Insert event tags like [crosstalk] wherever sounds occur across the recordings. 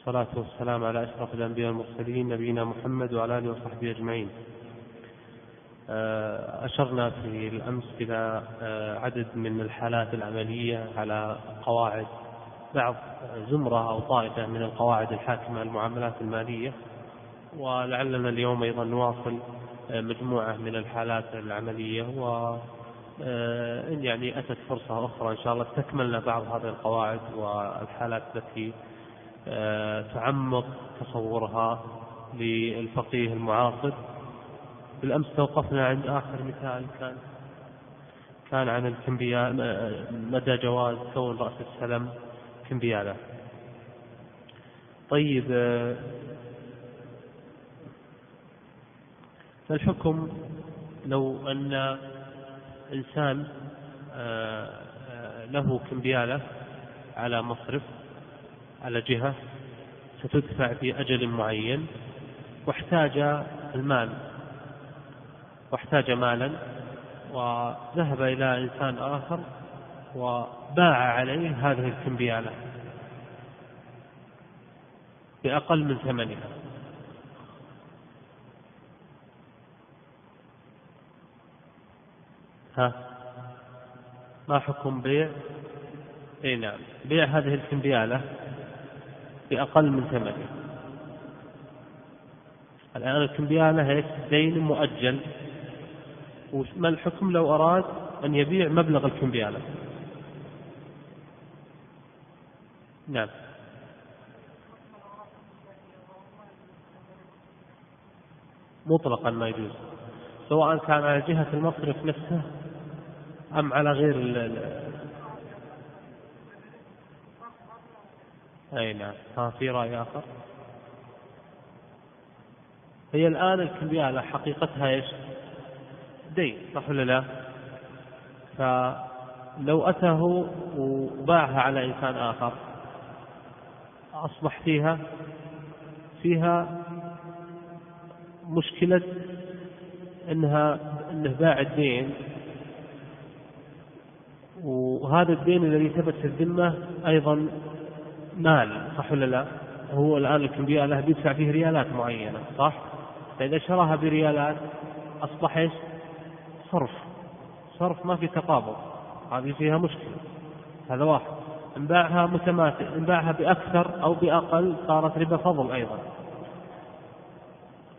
والصلاة والسلام على أشرف الأنبياء والمرسلين نبينا محمد وعلى آله وصحبه أجمعين. آه، أشرنا في الأمس إلى آه، عدد من الحالات العملية على قواعد بعض زمرة أو طائفة من القواعد الحاكمة المعاملات المالية ولعلنا اليوم أيضا نواصل آه، مجموعة من الحالات العملية و إن يعني أتت فرصة أخرى إن شاء الله استكملنا بعض هذه القواعد والحالات التي تعمق تصورها للفقيه المعاصر. بالأمس توقفنا عند آخر مثال كان كان عن الكمبياء مدى جواز كون رأس السلم كمبيالة طيب فالحكم لو أن إنسان له كمبيالة على مصرف على جهة ستدفع في أجل معين واحتاج المال واحتاج مالا وذهب إلى إنسان آخر وباع عليه هذه الكمبيالة بأقل من ثمنها. ها؟ ما حكم بيع؟ اي نعم. بيع هذه الكمبيالة بأقل من ثمنها الآن الكمبيالة هي دين مؤجل. وما الحكم لو أراد أن يبيع مبلغ الكمبيالة؟ نعم. مطلقا ما يجوز. سواء كان على جهة المصرف نفسه أم على غير أي نعم. ها في رأي آخر؟ هي الآن الكمبيالة حقيقتها إيش؟ دين صح ولا لا؟ فلو أتاه وباعها على إنسان آخر أصبح فيها؟ فيها مشكلة إنها إنه باع الدين. وهذا الدين الذي ثبت في الذمة أيضا مال صح ولا لا؟ هو الآن الكمبيالة له بيدفع فيه ريالات معينة صح؟ فإذا شراها بريالات أصبح إيش؟ صرف صرف ما في تقابض هذه فيها مشكلة هذا واحد انباعها متماثل انباعها بأكثر أو بأقل صارت ربا فضل أيضا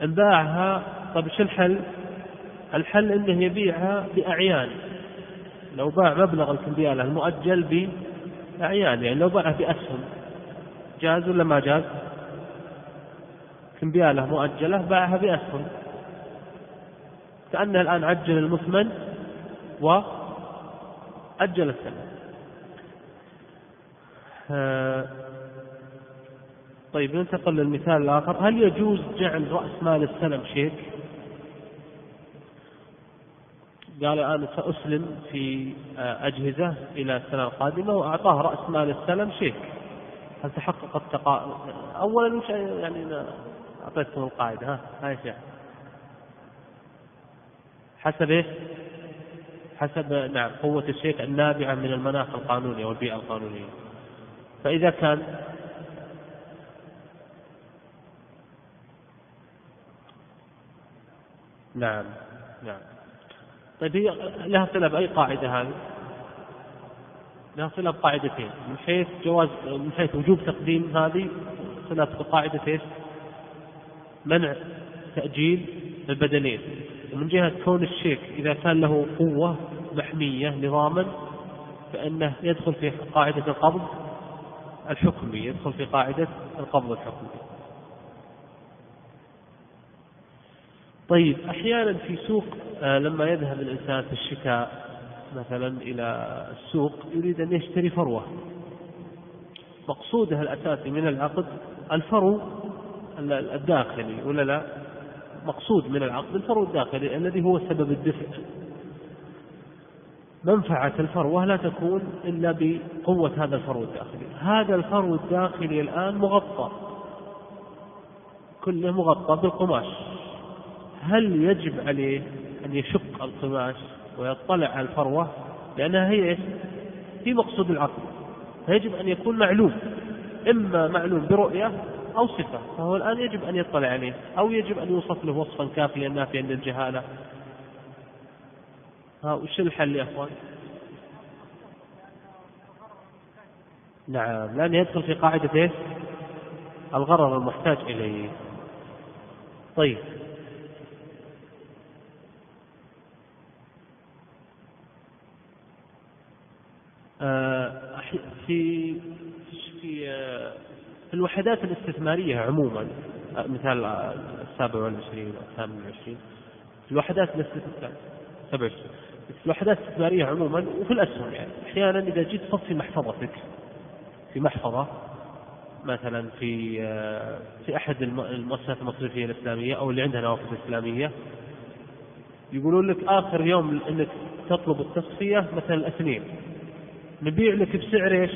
انباعها طيب إيش الحل؟ الحل إنه يبيعها بأعيان لو باع مبلغ الكمبيالة المؤجل بأعيان يعني لو باعها بأسهم جاز ولا ما جاز؟ كمبيالة مؤجلة باعها بأسهم كأنه الآن عجل المثمن وأجل الثمن آه، طيب ننتقل للمثال الآخر. هل يجوز جعل رأس مال السلم شيك؟ قال الآن سأسلم في آه، أجهزة إلى السنة القادمة وأعطاه رأس مال السلم شيك. هل تحقق التقا أولا يعني أعطيتكم القاعدة ها هاي شيخ حسب إيش؟ حسب نعم قوة الشيء النابعة من المناخ القانوني والبيئة القانونية فإذا كان نعم نعم طيب هي لها صلة بأي قاعدة هذه؟ لها صلة بقاعدتين من حيث جواز من حيث وجوب تقديم هذه صلة بقاعدة إيش؟ منع تأجيل البدنين ومن جهة كون الشيك إذا كان له قوة محمية نظاما فإنه يدخل في قاعدة القبض الحكمي يدخل في قاعدة القبض الحكمي طيب أحيانا في سوق آه، لما يذهب الإنسان في الشتاء مثلا إلى السوق يريد أن يشتري فروة. مقصوده الأساسي من العقد الفرو الداخلي ولا لا؟ مقصود من العقد الفرو الداخلي الذي هو سبب الدفع. منفعة الفروة لا تكون إلا بقوة هذا الفرو الداخلي. هذا الفرو الداخلي الآن مغطى. كله مغطى بالقماش. هل يجب عليه أن يشق القماش؟ ويطلع على الفروة لأنها هي إيش؟ هي مقصود العقد فيجب أن يكون معلوم إما معلوم برؤية أو صفة فهو الآن يجب أن يطلع عليه أو يجب أن يوصف له وصفا كافيا نافيا للجهالة. ها وش الحل يا أخوان؟ نعم لأنه يدخل في قاعدة إيش؟ الغرض المحتاج إليه. طيب. في في في الوحدات الاستثمارية عموما مثال السابع والعشرين والثامن والعشرين في الوحدات الاستثمارية في الوحدات الاستثمارية عموما وفي الأسهم يعني. أحيانا إذا جيت تصفي محفظتك في محفظة مثلا في في أحد المؤسسات المصرفية الإسلامية أو اللي عندها نوافذ إسلامية يقولون لك آخر يوم أنك تطلب التصفية مثلا الاثنين نبيع لك بسعر إيش؟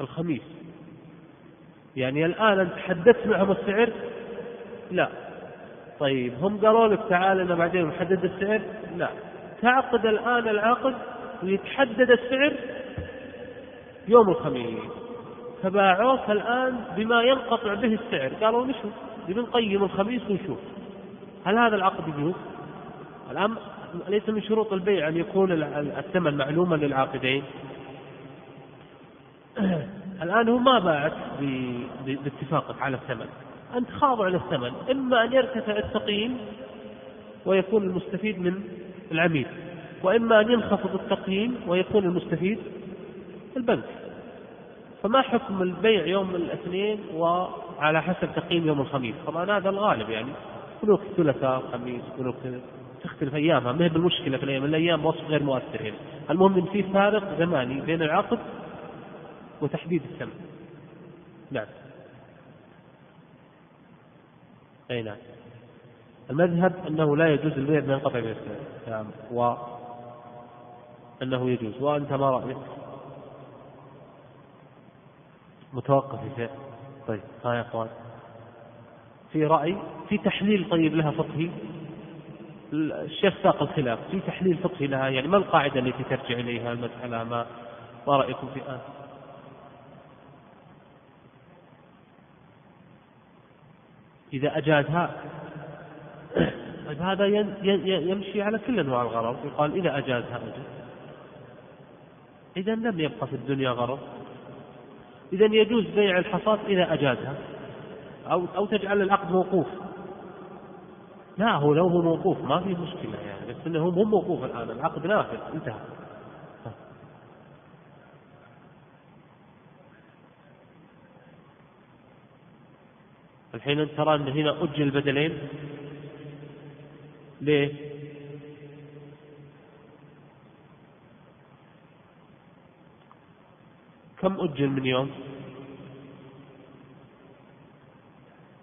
الخميس يعني الآن أنت حددت معهم السعر؟ لا طيب هم قالوا لك تعال أنا بعدين محدد السعر؟ لا تعقد الآن العقد ويتحدد السعر يوم الخميس فباعوك الآن بما ينقطع به السعر قالوا نشوف بنقيم الخميس ونشوف هل هذا العقد يجوز؟ الآن ليس من شروط البيع أن يكون الثمن معلوما للعاقدين. [clears throat] الآن هو ما باعت باتفاقك على الثمن. أنت خاضع للثمن. إما أن يرتفع التقييم ويكون المستفيد من العميل وإما أن ينخفض التقييم ويكون المستفيد البنك. فما حكم البيع يوم الاثنين وعلى حسب تقييم يوم الخميس؟ طبعا هذا الغالب يعني. بنوك الثلاثاء الخميس بنوك تختلف أيامها. ما هي بالمشكلة في الأيام؟ الأيام وصف غير مؤثر هنا. المهم ان في فارق زماني بين العقد وتحديد الثمن نعم. أي نعم. المذهب أنه لا يجوز البيع بين قطع الاسلام نعم. و أنه يجوز. وأنت ما رايك؟ متوقف في شيء طيب ها يا أخوان. في رأي في تحليل طيب لها فقهي؟ الشيخ ساق الخلاف في تحليل فقهي لها يعني ما القاعدة التي ترجع إليها المسألة؟ ما ما رأيكم في آن إذا أجازها هذا يمشي على كل أنواع الغرض. يقال إذا أجازها أجاز إذا لم يبقى في الدنيا غرض. إذا يجوز بيع الحصاد إذا أجازها. أو أو تجعل العقد موقوف. لا هو لو هو موقوف ما في مشكلة يعني بس إنه مو موقوف الآن العقد نافذ انتهى الحين أنت ترى إن هنا أجل البدلين ليه؟ كم أجل من يوم؟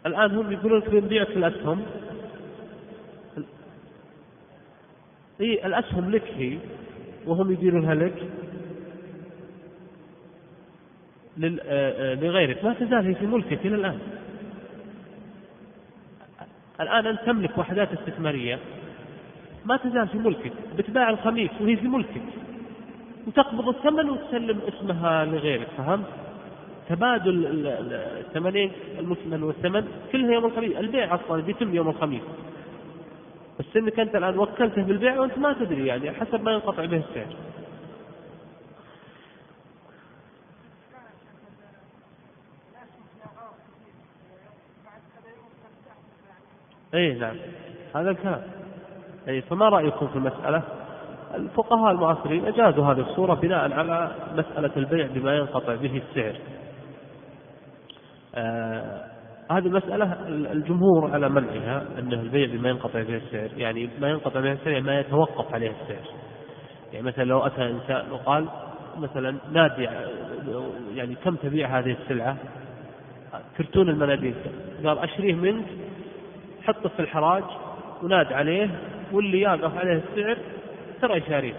الآن هم يقولون لك بنبيع في الأسهم هي الأسهم لك هي وهم يديرونها لك. آه، آه، لغيرك. ما تزال هي في ملكك إلى الآن. الآن أنت تملك وحدات استثمارية. ما تزال في ملكك. بتباع الخميس وهي في ملكك. وتقبض الثمن وتسلم اسمها لغيرك فهمت؟ تبادل الثمنين المثمن والثمن كلها يوم الخميس. البيع أصلا بيتم يوم الخميس. بس انك انت الآن وكلته بالبيع وانت ما تدري يعني حسب ما ينقطع به السعر. اي نعم. هذا الكلام. اي فما رأيكم في المسألة؟ الفقهاء المعاصرين أجازوا هذه الصورة بناء على مسألة البيع بما ينقطع به السعر. آه هذه المسألة الجمهور على منعها أنه البيع بما ينقطع به السعر يعني ما ينقطع به السعر ما يتوقف عليه السعر. يعني مثلا لو أتى إنسان وقال مثلا نادي يعني كم تبيع هذه السلعة؟ كرتون المناديل قال أشريه منك حطه في الحراج وناد عليه واللي يقف عليه السعر ترى شاريه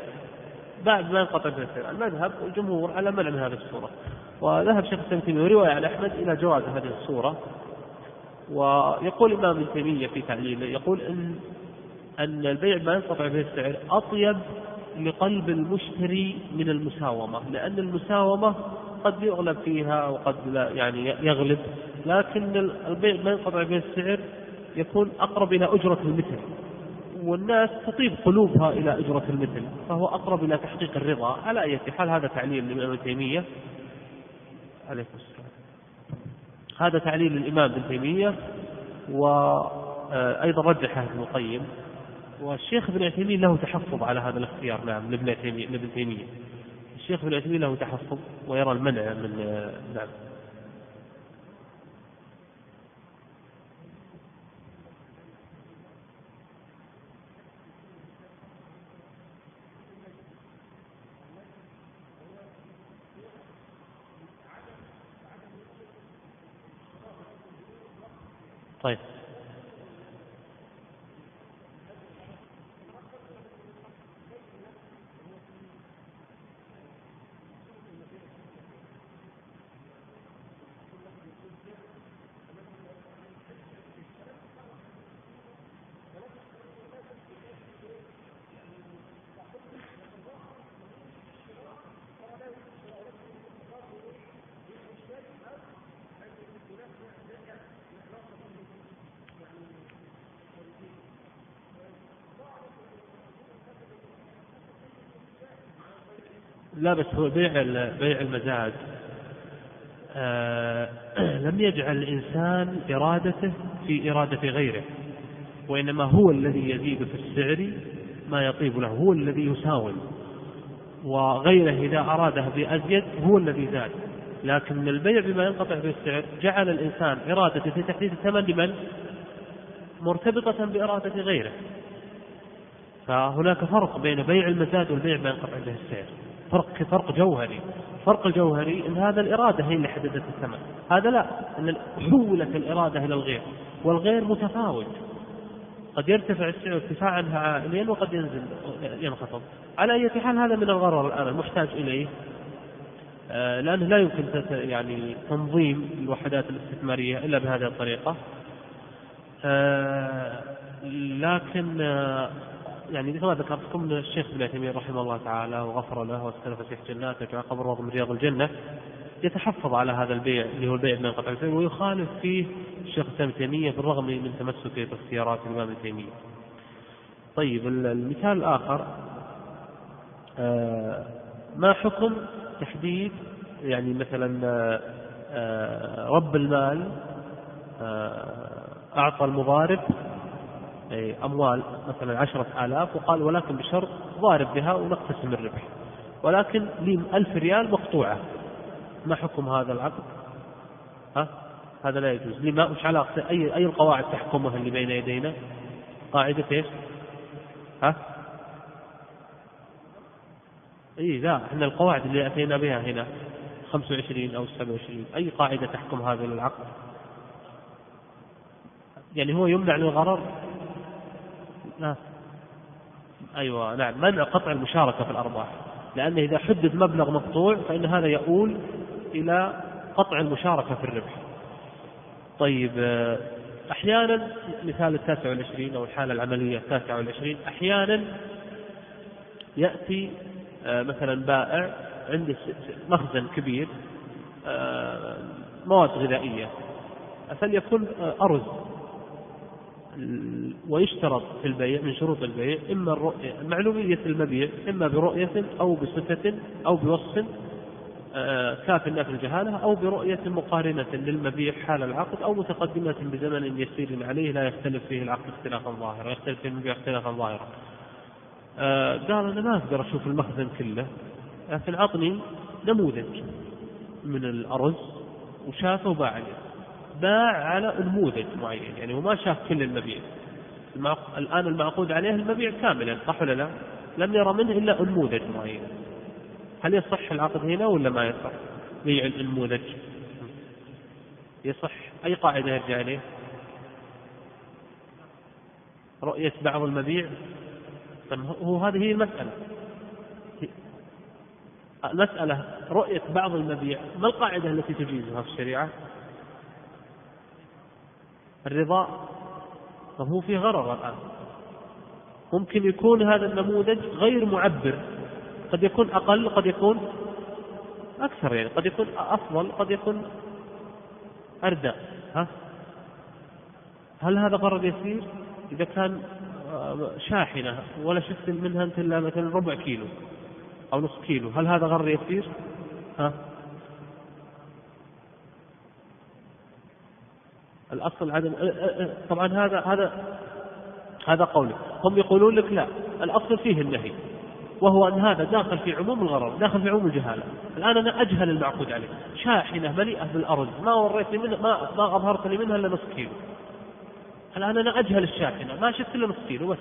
بعد ما ينقطع به السعر. المذهب الجمهور على منع من هذه الصورة. وذهب شيخ الإسلام ورواية عن أحمد إلى جواز هذه الصورة. ويقول الإمام ابن تيمية في تعليله يقول إن أن البيع ما ينقطع به السعر أطيب لقلب المشتري من المساومة لأن المساومة قد يغلب فيها وقد لا يعني يغلب لكن البيع ما ينقطع به السعر يكون أقرب إلى أجرة المثل والناس تطيب قلوبها إلى أجرة المثل فهو أقرب إلى تحقيق الرضا. على أي حال هذا تعليل من ابن تيمية. عليكم السلام. هذا تعليل الإمام ابن تيمية وأيضا رجحه ابن القيم والشيخ ابن عثيمين له تحفظ على هذا الاختيار نعم لابن تيمية. الشيخ ابن عثيمين له تحفظ ويرى المنع من نعم طيب لا بس هو بيع بيع المزاد. آه [clears throat] لم يجعل الإنسان إرادته في إرادة غيره وإنما هو الذي يزيد في السعر ما يطيب له هو الذي يساوم وغيره إذا أراده بأزيد هو الذي زاد. لكن البيع بما ينقطع به السعر جعل الإنسان إرادته في تحديد الثمن لمن؟ مرتبطة بإرادة غيره. فهناك فرق بين بيع المزاد والبيع بما ينقطع به السعر. فرق فرق جوهري الفرق الجوهري إن هذا الإرادة هي اللي حددت الثمن. هذا لا إن حولت الإرادة إلى الغير. والغير متفاوت. قد يرتفع السعر ارتفاعا عائليا وقد ينزل ينخفض. على أي حال هذا من الغرر الآن المحتاج إليه. آه، لأنه لا يمكن يعني تنظيم الوحدات الاستثمارية إلا بهذه الطريقة. آه، لكن آه، يعني مثل ما ذكرتكم الشيخ ابن تيمية رحمه الله تعالى وغفر له واسكن فسيح جناته وجعل قبره من رياض الجنة يتحفظ على هذا البيع اللي هو البيع من قطع الفيل ويخالف فيه الشيخ ابن تيمية بالرغم من تمسكه باختيارات الإمام ابن تيمية. طيب المثال الآخر آه، ما حكم تحديد يعني مثلا آه، رب المال آه، أعطى المضارب أموال مثلا عشرة آلاف وقال ولكن بشرط ضارب بها ونقتسم الربح. ولكن لي ألف ريال مقطوعة. ما حكم هذا العقد؟ ها؟ هذا لا يجوز. لما وش علاقته أي أي القواعد تحكمها اللي بين يدينا؟ قاعدة إيش؟ ها؟ إي لا إحنا القواعد اللي أتينا بها هنا 25 أو 27 أي قاعدة تحكم هذا العقد يعني هو يمنع للغرر نعم. أيوة نعم. منع قطع المشاركة في الأرباح؟ لأنه إذا حدد مبلغ مقطوع فإن هذا يؤول إلى قطع المشاركة في الربح. طيب أحيانا مثال التاسع والعشرين أو الحالة العملية التاسع والعشرين أحيانا يأتي آه، مثلا بائع عنده مخزن كبير آه، مواد غذائية. فليكن آه، أرز. ويشترط في البيع من شروط البيع إما الرؤية معلومية المبيع إما برؤية أو بصفة أو بوصف آه، كاف في الجهالة أو برؤية مقارنة للمبيع حال العقد أو متقدمة بزمن يسير عليه لا يختلف فيه العقد اختلافا ظاهرا يختلف فيه المبيع اختلافا ظاهرا. آه، قال أنا ما أقدر أشوف المخزن كله لكن عطني نموذج من الأرز وشافه وباع باع على نموذج معين يعني هو ما شاف كل المبيع الآن المعقود عليه المبيع كاملا صح ولا لا؟ لم يرى منه إلا نموذج معين هل يصح العقد هنا ولا ما يصح؟ بيع النموذج يصح أي قاعدة يرجع إليه؟ رؤية بعض المبيع هو هذه هي المسألة المسألة رؤية بعض المبيع ما القاعدة التي تجيزها في الشريعة؟ الرضا طب هو في غرر الآن ممكن يكون هذا النموذج غير معبر قد يكون أقل قد يكون أكثر يعني قد يكون أفضل قد يكون أردى ها هل هذا غرض يسير؟ إذا كان آه، شاحنة ولا شفت منها أنت إلا مثلا ربع كيلو أو نصف كيلو هل هذا غرض يسير؟ ها؟ الأصل عدم آه، آه، طبعا هذا هذا هذا قولي. هم يقولون لك لا الأصل فيه النهي وهو أن هذا داخل في عموم الغرض داخل في عموم الجهالة. الآن أنا أجهل المعقود عليه. شاحنة مليئة بالأرز ما وريتني منها ما, ما أظهرت لي منها إلا نصف كيلو الآن أنا أجهل الشاحنة ما شفت إلا نصف كيلو بس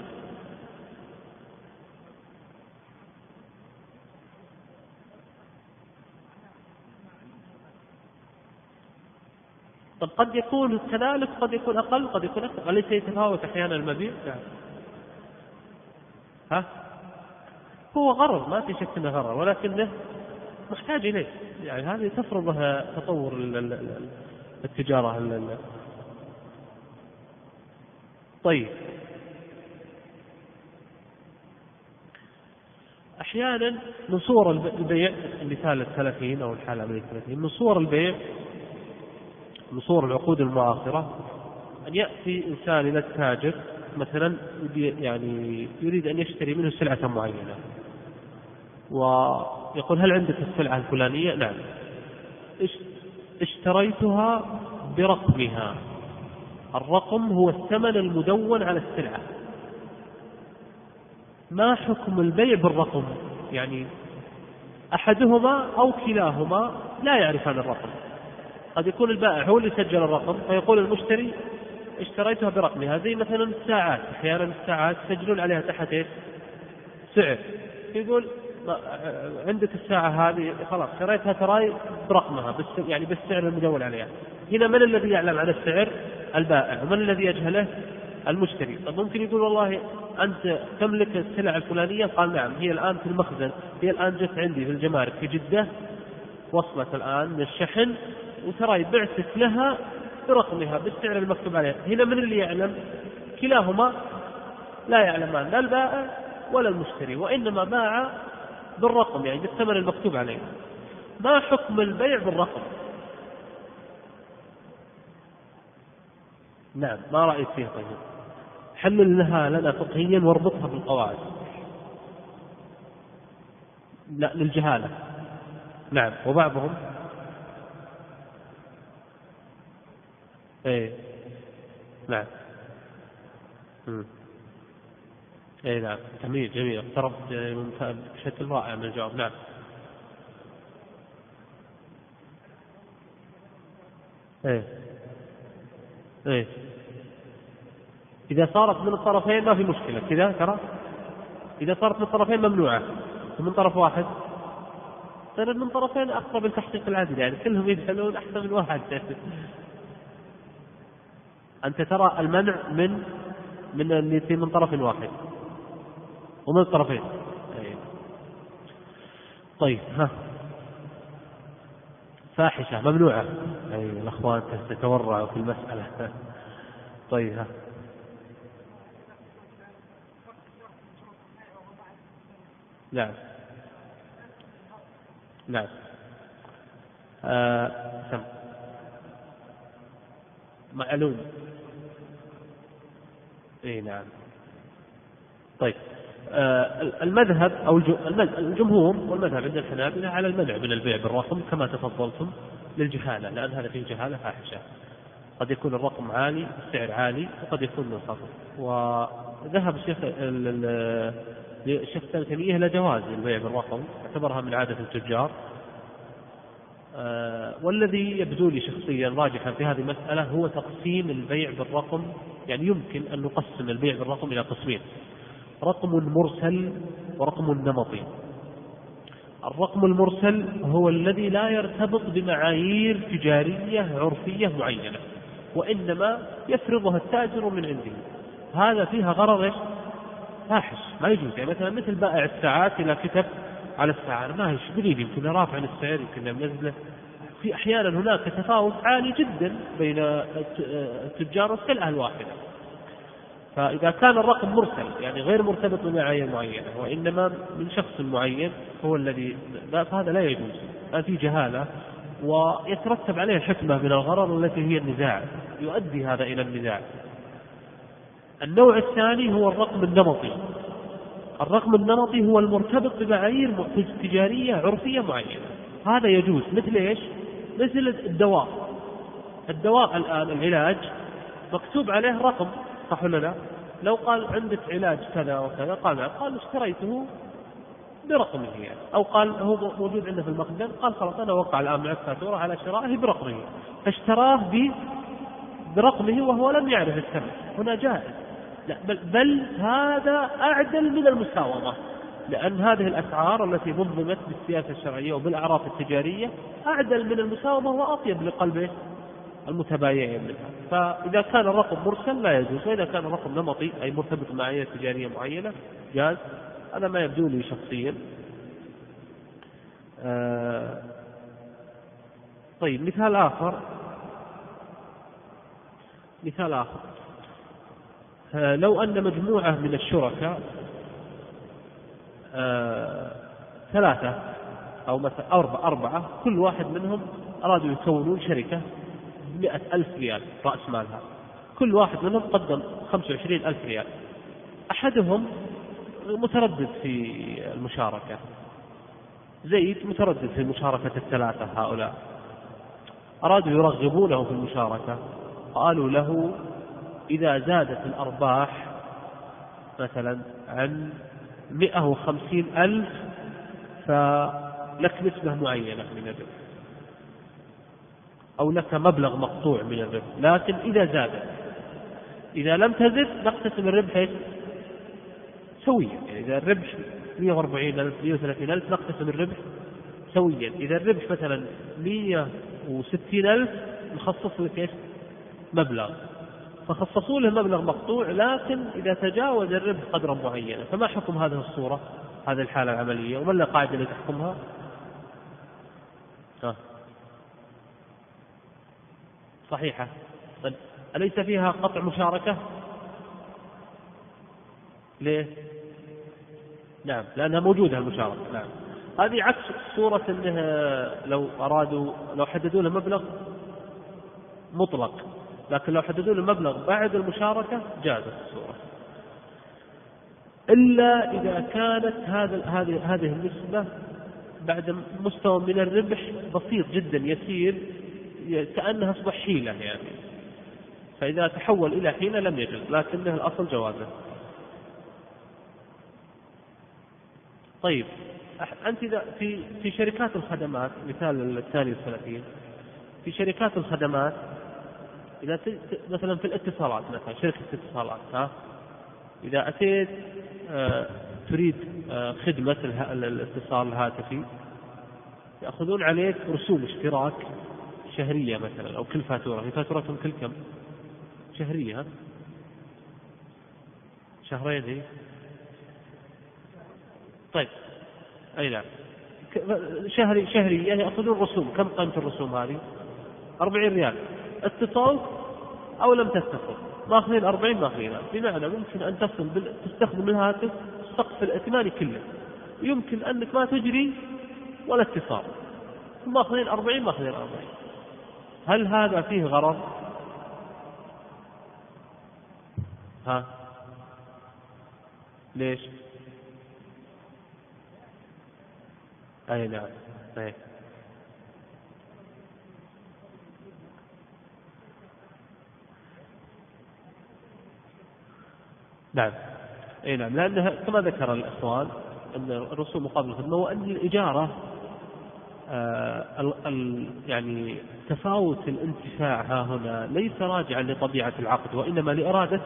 طب قد يكون كذلك قد يكون أقل قد يكون أكثر أليس يتفاوت أحيانا المبيع؟ نعم ها؟ هو غرض ما في شك إنه غرض ولكنه محتاج إليه يعني هذه تفرض تطور التجارة طيب أحيانا من صور البيع المثال الثلاثين أو الحالة من الثلاثين من صور البيع من صور العقود المعاصره أن يأتي إنسان إلى التاجر مثلا يعني يريد أن يشتري منه سلعة معينة ويقول هل عندك السلعة الفلانية؟ نعم. اشتريتها برقمها. الرقم هو الثمن المدون على السلعة. ما حكم البيع بالرقم؟ يعني أحدهما أو كلاهما لا يعرفان الرقم. قد يكون البائع هو اللي سجل الرقم فيقول المشتري اشتريتها برقمها زي مثلا الساعات أحيانا الساعات يسجلون عليها تحت إيش؟ سعر يقول عندك الساعة هذه خلاص شريتها تراي برقمها بس يعني بالسعر المدون عليها هنا من الذي يعلم عن السعر؟ البائع ومن الذي يجهله؟ المشتري طب ممكن يقول والله أنت تملك السلع الفلانية قال نعم هي الآن في المخزن هي الآن جت عندي في الجمارك في جدة وصلت الآن من الشحن وتراي بعتك لها برقمها بالسعر المكتوب عليها. هنا من اللي يعلم؟ كلاهما لا يعلمان لا البائع ولا المشتري وإنما باع بالرقم يعني بالثمن المكتوب عليه. ما حكم البيع بالرقم؟ نعم ما رأيك فيها طيب؟ حللناها لنا فقهيا واربطها بالقواعد. لا للجهالة. نعم وبعضهم إيه. نعم. اي نعم. جميل. جميل اقتربت بشكل رائع من الجواب. نعم. إيه. إيه. إذا صارت من الطرفين ما في مشكلة. كذا ترى؟ إذا صارت من الطرفين ممنوعة. ومن طرف واحد؟ صار من طرفين أقرب لتحقيق العدل. يعني كلهم يدخلون أحسن من واحد. [laughs] أنت ترى المنع من من من طرف واحد. ومن الطرفين. أيه. طيب ها. فاحشة ممنوعة. أي الأخوان تتورعوا في المسألة. [laughs] طيب ها. نعم. نعم. آه سم. معلوم. إي نعم. طيب آه، المذهب أو الجمهور والمذهب عند الحنابلة على المنع من البيع بالرقم كما تفضلتم للجهالة لأن هذا فيه جهالة فاحشة. قد يكون الرقم عالي السعر عالي وقد يكون منخفض وذهب الشيخ الشيخ ابن تيمية إلى جواز البيع بالرقم اعتبرها من عادة التجار. والذي يبدو لي شخصيا راجحا في هذه المسألة هو تقسيم البيع بالرقم يعني يمكن أن نقسم البيع بالرقم إلى قسمين. رقم مرسل ورقم نمطي. الرقم المرسل هو الذي لا يرتبط بمعايير تجارية عرفية معينة وإنما يفرضها التاجر من عنده. هذا فيها غرض؟ فاحش ما يجوز. يعني مثلا مثل بائع الساعات إذا كتب على الساعة ما هي قليل يمكن رافع السعر يمكن منزله في أحيانا هناك تفاوت عالي جدا بين التجار والسلعة الواحدة فإذا كان الرقم مرسل يعني غير مرتبط بمعايير معينة وإنما من شخص معين هو الذي فهذا لا يجوز. في جهالة ويترتب عليه الحكمة من الغرر التي هي النزاع. يؤدي هذا إلى النزاع. النوع الثاني هو الرقم النمطي. الرقم النمطي هو المرتبط بمعايير تجارية عرفية معينة. هذا يجوز. مثل إيش؟ مثل الدواء. الدواء الآن العلاج مكتوب عليه رقم صح ولا لا؟ لو قال عندك علاج كذا وكذا قال نعم. قال اشتريته برقمه يعني. أو قال هو موجود عنده في المخزن قال خلاص أنا أوقع الآن معك فاتورة على شرائه برقمه. فاشتراه برقمه وهو لم يعرف الثمن هنا جائز. لا بل, بل هذا أعدل من المساومة لأن هذه الأسعار التي نظمت بالسياسة الشرعية وبالأعراف التجارية أعدل من المساومة وأطيب لقلب المتبايعين منها. فإذا كان الرقم مرسل لا يجوز وإذا كان الرقم نمطي أي مرتبط بمعايير تجارية معينة جاز. هذا ما يبدو لي شخصيا. آه طيب مثال آخر. مثال آخر. لو أن مجموعة من الشركاء آه ثلاثة أو مثلا أربعة, أربعة كل واحد منهم أرادوا يكونون شركة بمئة ألف ريال رأس مالها. كل واحد منهم قدم خمسة وعشرين ألف ريال. أحدهم متردد في المشاركة. زيد متردد في مشاركة الثلاثة هؤلاء. أرادوا يرغبونه في المشاركة. قالوا له إذا زادت الأرباح مثلا عن مئة وخمسين ألف فلك نسبة معينة من الربح. أو لك مبلغ مقطوع من الربح. لكن إذا زادت إذا لم تزد نقتسم الربح سويا. يعني إذا الربح 140 ألف 130 ألف نقتسم الربح سويا. إذا الربح مثلا 160 ألف نخصص لك مبلغ. فخصصوا له مبلغ مقطوع لكن إذا تجاوز الربح قدرا معينا. فما حكم هذه الصورة هذه الحالة العملية؟ وما القاعدة اللي تحكمها؟ ها. صحيحة. طيب أليس فيها قطع مشاركة؟ ليه؟ نعم لأنها موجودة المشاركة نعم. هذه عكس صورة أنه لو أرادوا لو حددوا له مبلغ مطلق. لكن لو حددوا له مبلغ بعد المشاركة جازت الصورة. إلا إذا كانت هذا هذه هذه النسبة بعد مستوى من الربح بسيط جدا يسير كأنها أصبح حيلة يعني. فإذا تحول إلى حيلة لم يجوز لكنه الأصل جوازه. طيب أنت إذا في في شركات الخدمات مثال الثاني والثلاثين في شركات الخدمات إذا مثلا في الاتصالات مثلا شركة اتصالات ها؟ إذا أتيت آه تريد آه خدمة الاتصال الهاتفي يأخذون عليك رسوم اشتراك شهرية مثلا أو كل فاتورة. هي فاتورتهم كل كم؟ شهرية؟ شهرين هي. طيب. أي نعم. شهري شهرية يأخذون رسوم. كم قيمة الرسوم هذه؟ 40 ريال. اتصال أو لم تتصل ماخذين 40 ماخذينها بمعنى ممكن أن تصل بال... تستخدم الهاتف سقف الائتماني كله. يمكن أنك ما تجري ولا اتصال. ماخذين 40 ماخذين 40 هل هذا فيه غرض؟ ها؟ ليش؟ أي نعم. أي نعم. إي نعم. لانها كما ذكر الإخوان أن الرسوم مقابل الخدمة وان الإجارة آه يعني تفاوت الانتفاع ها هنا ليس راجعا لطبيعة العقد وإنما لإرادة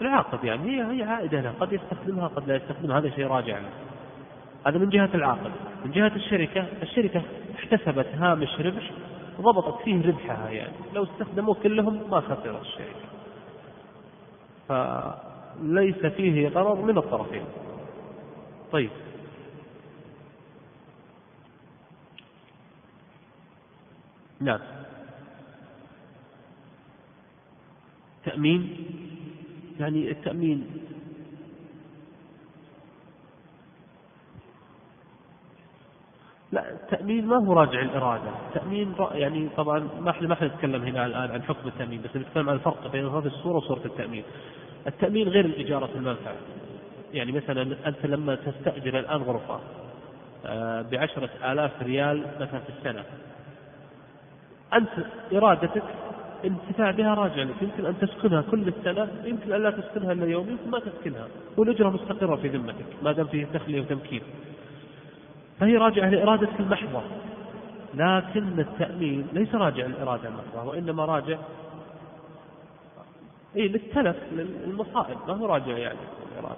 العاقد يعني هي هي عائدة له قد يستخدمها قد لا يستخدمها هذا شيء راجع. له هذا من جهة العاقد من جهة الشركة الشركة احتسبت هامش ربح ضبطت فيه ربحها يعني. لو استخدموه كلهم ما خسرت الشركة. فليس فيه غرض من الطرفين. طيب. نعم. تأمين؟ يعني التأمين لا التأمين ما هو راجع الإرادة. التأمين يعني طبعا ما إحنا ما نتكلم هنا الآن عن حكم التأمين بس نتكلم عن الفرق بين هذه الصورة وصورة التأمين. التأمين غير الإجارة المنفعة. يعني مثلا أنت لما تستأجر الآن غرفة آه، بعشرة آلاف ريال مثلا في السنة أنت إرادتك انتفاع بها راجع لك. يمكن أن تسكنها كل السنة يمكن أن لا تسكنها إلا يوم يمكن ما تسكنها. والأجرة مستقرة في ذمتك ما دام فيه تخلية وتمكين. فهي راجعة لإرادتك المحضة. لكن التأمين ليس راجع للإرادة المحضة وإنما راجع إيه للتلف للمصائب ما هو راجع يعني الإرادة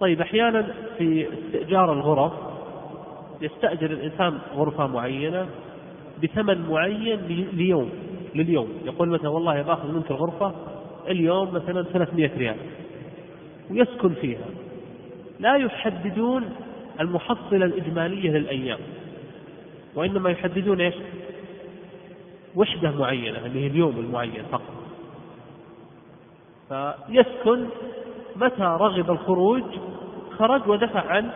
طيب أحيانا في استئجار الغرف يستأجر الإنسان غرفة معينة بثمن معين ليوم لليوم. يقول مثلا والله باخذ منك الغرفة اليوم مثلا 300 ريال. ويسكن فيها. لا يحددون المحصلة الإجمالية للأيام وإنما يحددون إيش؟ وحدة معينة اللي هي اليوم المعين فقط. فيسكن متى رغب الخروج خرج ودفع عن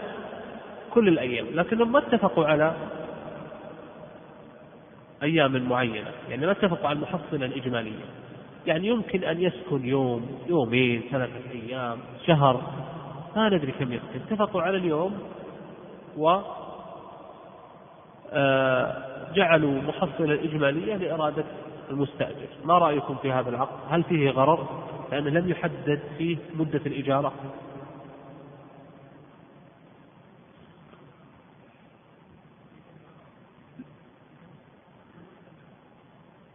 كل الأيام. لكنهم ما اتفقوا على أيام معينة يعني ما اتفقوا على المحصلة الإجمالية. يعني يمكن أن يسكن يوم يومين ثلاثة أيام شهر ما ندري كم يسكن. اتفقوا على اليوم و آه، جعلوا محصلة إجمالية لإرادة المستأجر. ما رأيكم في هذا العقد؟ هل فيه غرر؟ لأنه لم يحدد فيه مدة الإجارة.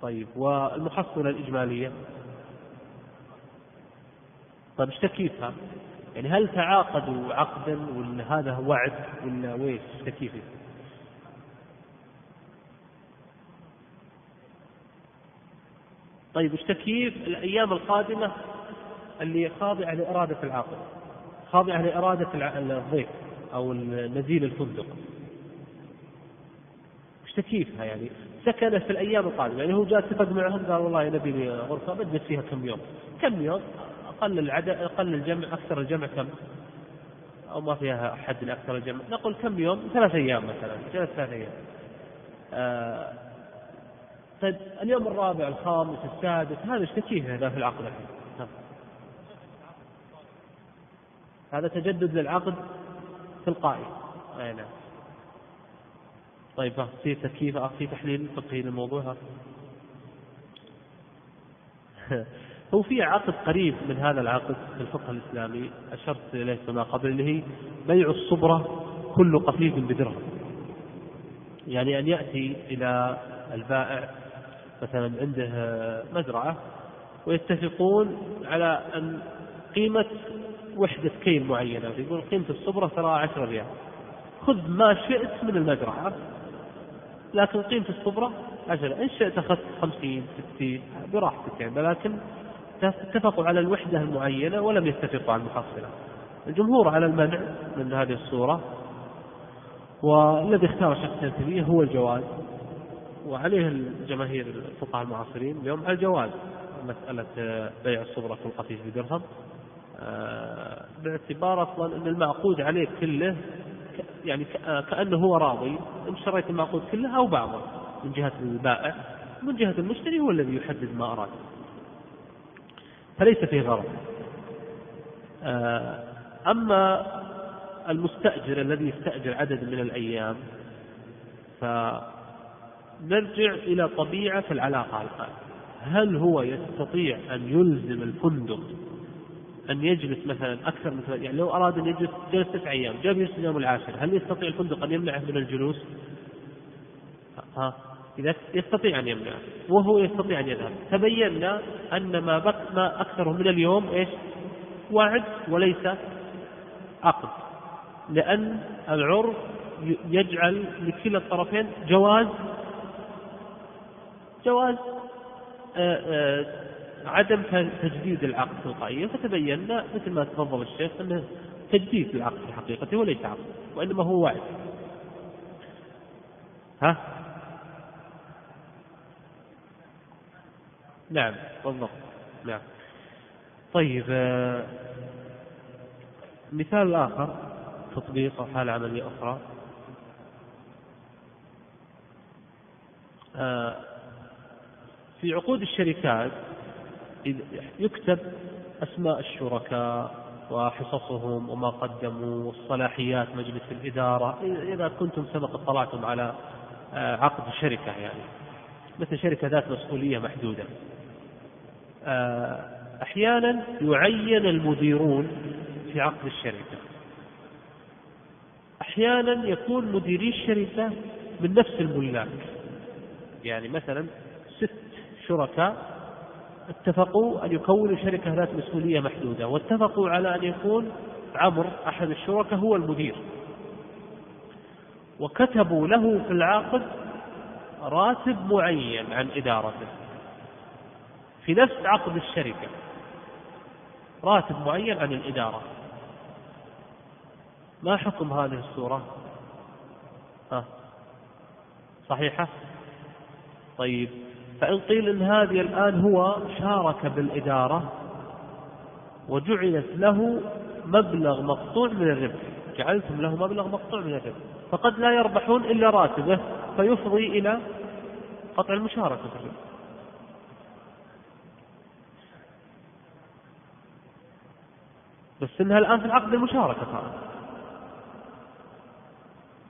طيب والمحصلة الإجمالية طيب إيش تكييفها؟ يعني هل تعاقدوا عقدا ولا هذا وعد ولا ويش تكييفه؟ طيب إيش تكييف الأيام القادمة اللي خاضعة لإرادة العاقل خاضعة لإرادة الضيف أو نزيل الفندق إيش تكييفها يعني سكنت في الأيام القادمة. يعني هو جاء اتفق معهم قال والله نبي غرفة بجلس فيها كم يوم. كم يوم؟ أقل العدد أقل الجمع أكثر الجمع كم؟ أو ما فيها حد لأكثر الجمع. نقول كم يوم؟ ثلاث أيام مثلا جلس ثلاث أيام. آه طيب اليوم الرابع الخامس السادس هذا إيش تكييفه هذا في العقد الحين؟ نعم. هذا تجدد للعقد تلقائي أي نعم. طيب في تكييف في تحليل فقهي للموضوع [laughs] هو في عقد قريب من هذا العقد في الفقه الإسلامي أشرت إليه فيما قبل اللي هي بيع الصبره كل قفيف بدرهم. يعني أن يأتي إلى البائع مثلا عنده مزرعة ويتفقون على أن قيمة وحدة كيل معينة يقول قيمة الصبره ترى 10 ريال. خذ ما شئت من المزرعة لكن قيمة الصبرة عشرة إن شئت أخذت خمسين ستين براحتك يعني. لكن اتفقوا على الوحدة المعينة ولم يتفقوا على المحصلة الجمهور على المنع من هذه الصورة والذي اختار شيخ التيمية هو الجواز وعليه الجماهير الفقهاء المعاصرين اليوم على الجواز. مسألة بيع الصبرة في القفيز بدرهم آه، باعتبار أصلا أن المعقود عليه كله يعني آه، كأنه هو راضي. إن شريت المعقود كله أو بعضه. من جهة البائع من جهة المشتري هو الذي يحدد ما أراد. فليس فيه غرض. آه، أما المستأجر الذي يستأجر عدد من الأيام فنرجع إلى طبيعة العلاقة الآن هل هو يستطيع أن يلزم الفندق أن يجلس مثلا أكثر من يعني لو أراد أن يجلس جلس تسع أيام جاء يجلس اليوم العاشر هل يستطيع الفندق أن يمنعه من الجلوس؟ ها إذا يستطيع أن يمنعه وهو يستطيع أن يذهب تبينا أن ما بق ما أكثره من اليوم إيش؟ وعد وليس عقد لأن العرف يجعل لكلا الطرفين جواز جواز آآ آه، آآ آه، عدم تجديد العقد تلقائيا فتبين مثل ما تفضل الشيخ أنه تجديد العقد في حقيقته وليس عقد وإنما هو وعد. ها؟ نعم بالضبط. نعم. طيب آه، مثال آخر تطبيق أو حالة عملية أخرى. آه، في عقود الشركات يكتب أسماء الشركاء وحصصهم وما قدموا والصلاحيات مجلس الإدارة إذا كنتم سبق اطلعتم على آه، عقد شركة يعني. مثل شركة ذات مسؤولية محدودة. آه، أحيانا يعين المديرون في عقد الشركة. أحيانا يكون مديري الشركة من نفس الملاك. يعني مثلا ست شركاء اتفقوا أن يكونوا شركة ذات مسؤولية محدودة واتفقوا على أن يكون عمر أحد الشركاء هو المدير. وكتبوا له في العقد راتب معين عن إدارته. في نفس عقد الشركة راتب معين عن الإدارة. ما حكم هذه الصورة؟ ها صحيحة؟ طيب. فإن قيل إن هذه الآن هو شارك بالإدارة وجعلت له مبلغ مقطوع من الربح. جعلتم له مبلغ مقطوع من الربح. فقد لا يربحون إلا راتبه فيفضي إلى قطع المشاركة في الربح. بس إنها الآن في العقد المشاركة صارت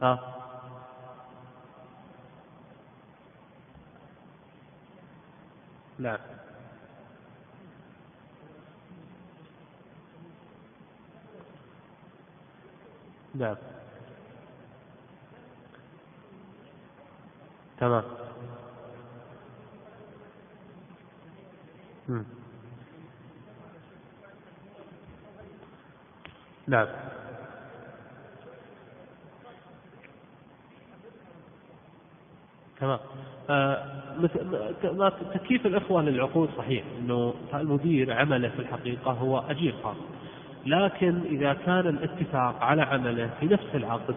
ها؟ نعم. نعم. تمام. نعم. تمام. آه مثل تكييف الإخوة للعقود صحيح أنه المدير عمله في الحقيقة هو أجير خاص لكن إذا كان الاتفاق على عمله في نفس العقد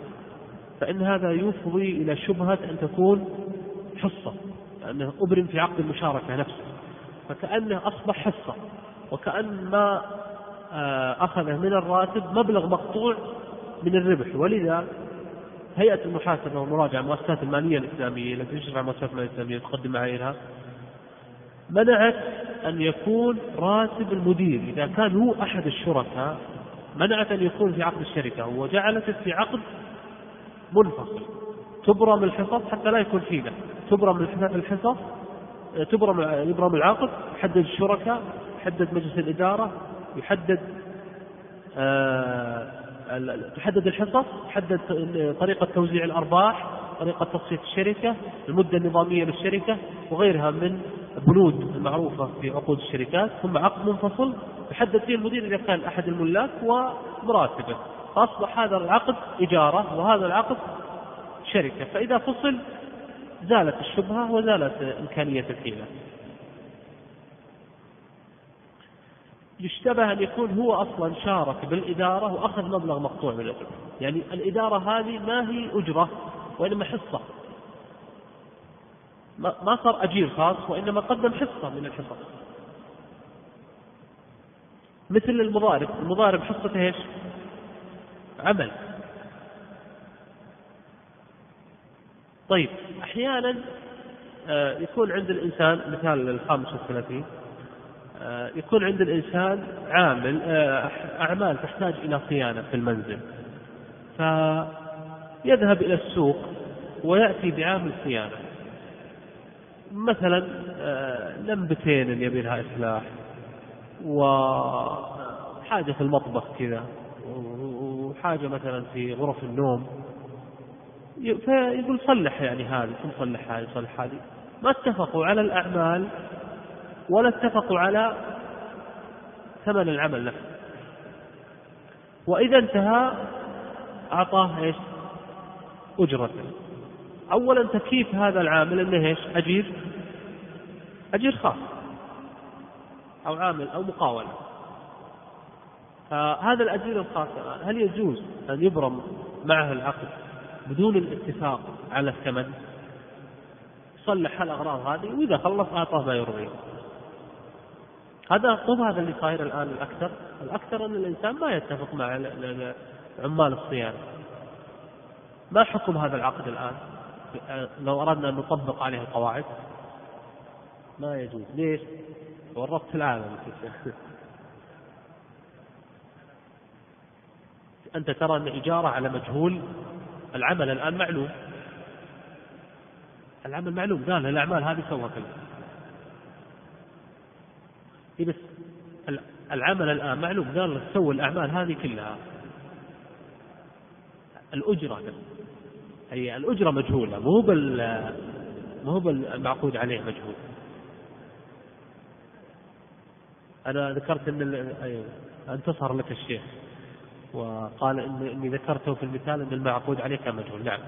فإن هذا يفضي إلى شبهة أن تكون حصة لأنه أبرم في عقد المشاركة نفسه. فكأنه أصبح حصة وكأن ما آه، أخذه من الراتب مبلغ مقطوع من الربح. ولذا هيئة المحاسبة والمراجعة المؤسسات المالية الإسلامية التي تشرف على المؤسسات المالية الإسلامية تقدم معاييرها منعت أن يكون راتب المدير إذا كان هو أحد الشركاء منعت أن يكون في عقد الشركة وجعلته في عقد منفصل. تبرم الحصص حتى لا يكون فيه تبرم الحصص تبرم يبرم العقد يحدد الشركاء يحدد مجلس الإدارة يحدد آه تحدد الحصص تحدد طريقة توزيع الأرباح طريقة تصفية الشركة المدة النظامية للشركة وغيرها من البنود المعروفة في عقود الشركات. ثم عقد منفصل يحدد فيه المدير إذا كان أحد الملاك ومراتبه. فأصبح هذا العقد إجارة وهذا العقد شركة. فإذا فصل زالت الشبهة وزالت إمكانية الحيلة. يشتبه أن يكون هو أصلا شارك بالإدارة وأخذ مبلغ مقطوع من الأجر يعني الإدارة هذه ما هي أجرة وإنما حصة. ما صار أجير خاص وإنما قدم حصة من الحصص مثل المضارب. المضارب حصته إيش؟ عمل. طيب أحيانا آه، يكون عند الإنسان مثال الخامس والثلاثين. يكون عند الإنسان عامل آه، أعمال تحتاج إلى صيانة في المنزل. فيذهب إلى السوق ويأتي بعامل صيانة. مثلا آه، لمبتين يبي لها إصلاح وحاجة في المطبخ كذا وحاجة مثلا في غرف النوم. فيقول صلح يعني هذه ثم صلح هذه صلح هذه. ما اتفقوا على الأعمال ولا اتفقوا على ثمن العمل نفسه وإذا انتهى أعطاه إيش؟ أجرة. أولا تكييف هذا العامل أنه إيش؟ أجير. أجير خاص. أو عامل أو مقاولة فهذا الأجير الخاص هل يجوز أن يبرم معه العقد بدون الاتفاق على الثمن؟ صلح الأغراض هذه وإذا خلص أعطاه ما يرضيه. هذا مو هذا اللي صاير الآن الأكثر. الأكثر أن الإنسان ما يتفق مع عمال الصيانة ما حكم هذا العقد الآن؟ لو أردنا أن نطبق عليه القواعد. ما يجوز. ليش؟ ورطت العالم. [laughs] أنت ترى أن إجارة على مجهول. العمل الآن معلوم. العمل معلوم. قال الأعمال هذه سوى كذا بس العمل الآن معلوم قال سوى الأعمال هذه كلها. الأجرة هي الأجرة مجهولة مو بال مو بالمعقود عليه مجهول. أنا ذكرت أن انتصر لك الشيخ وقال إني ذكرته في المثال أن المعقود عليه كان مجهول. نعم.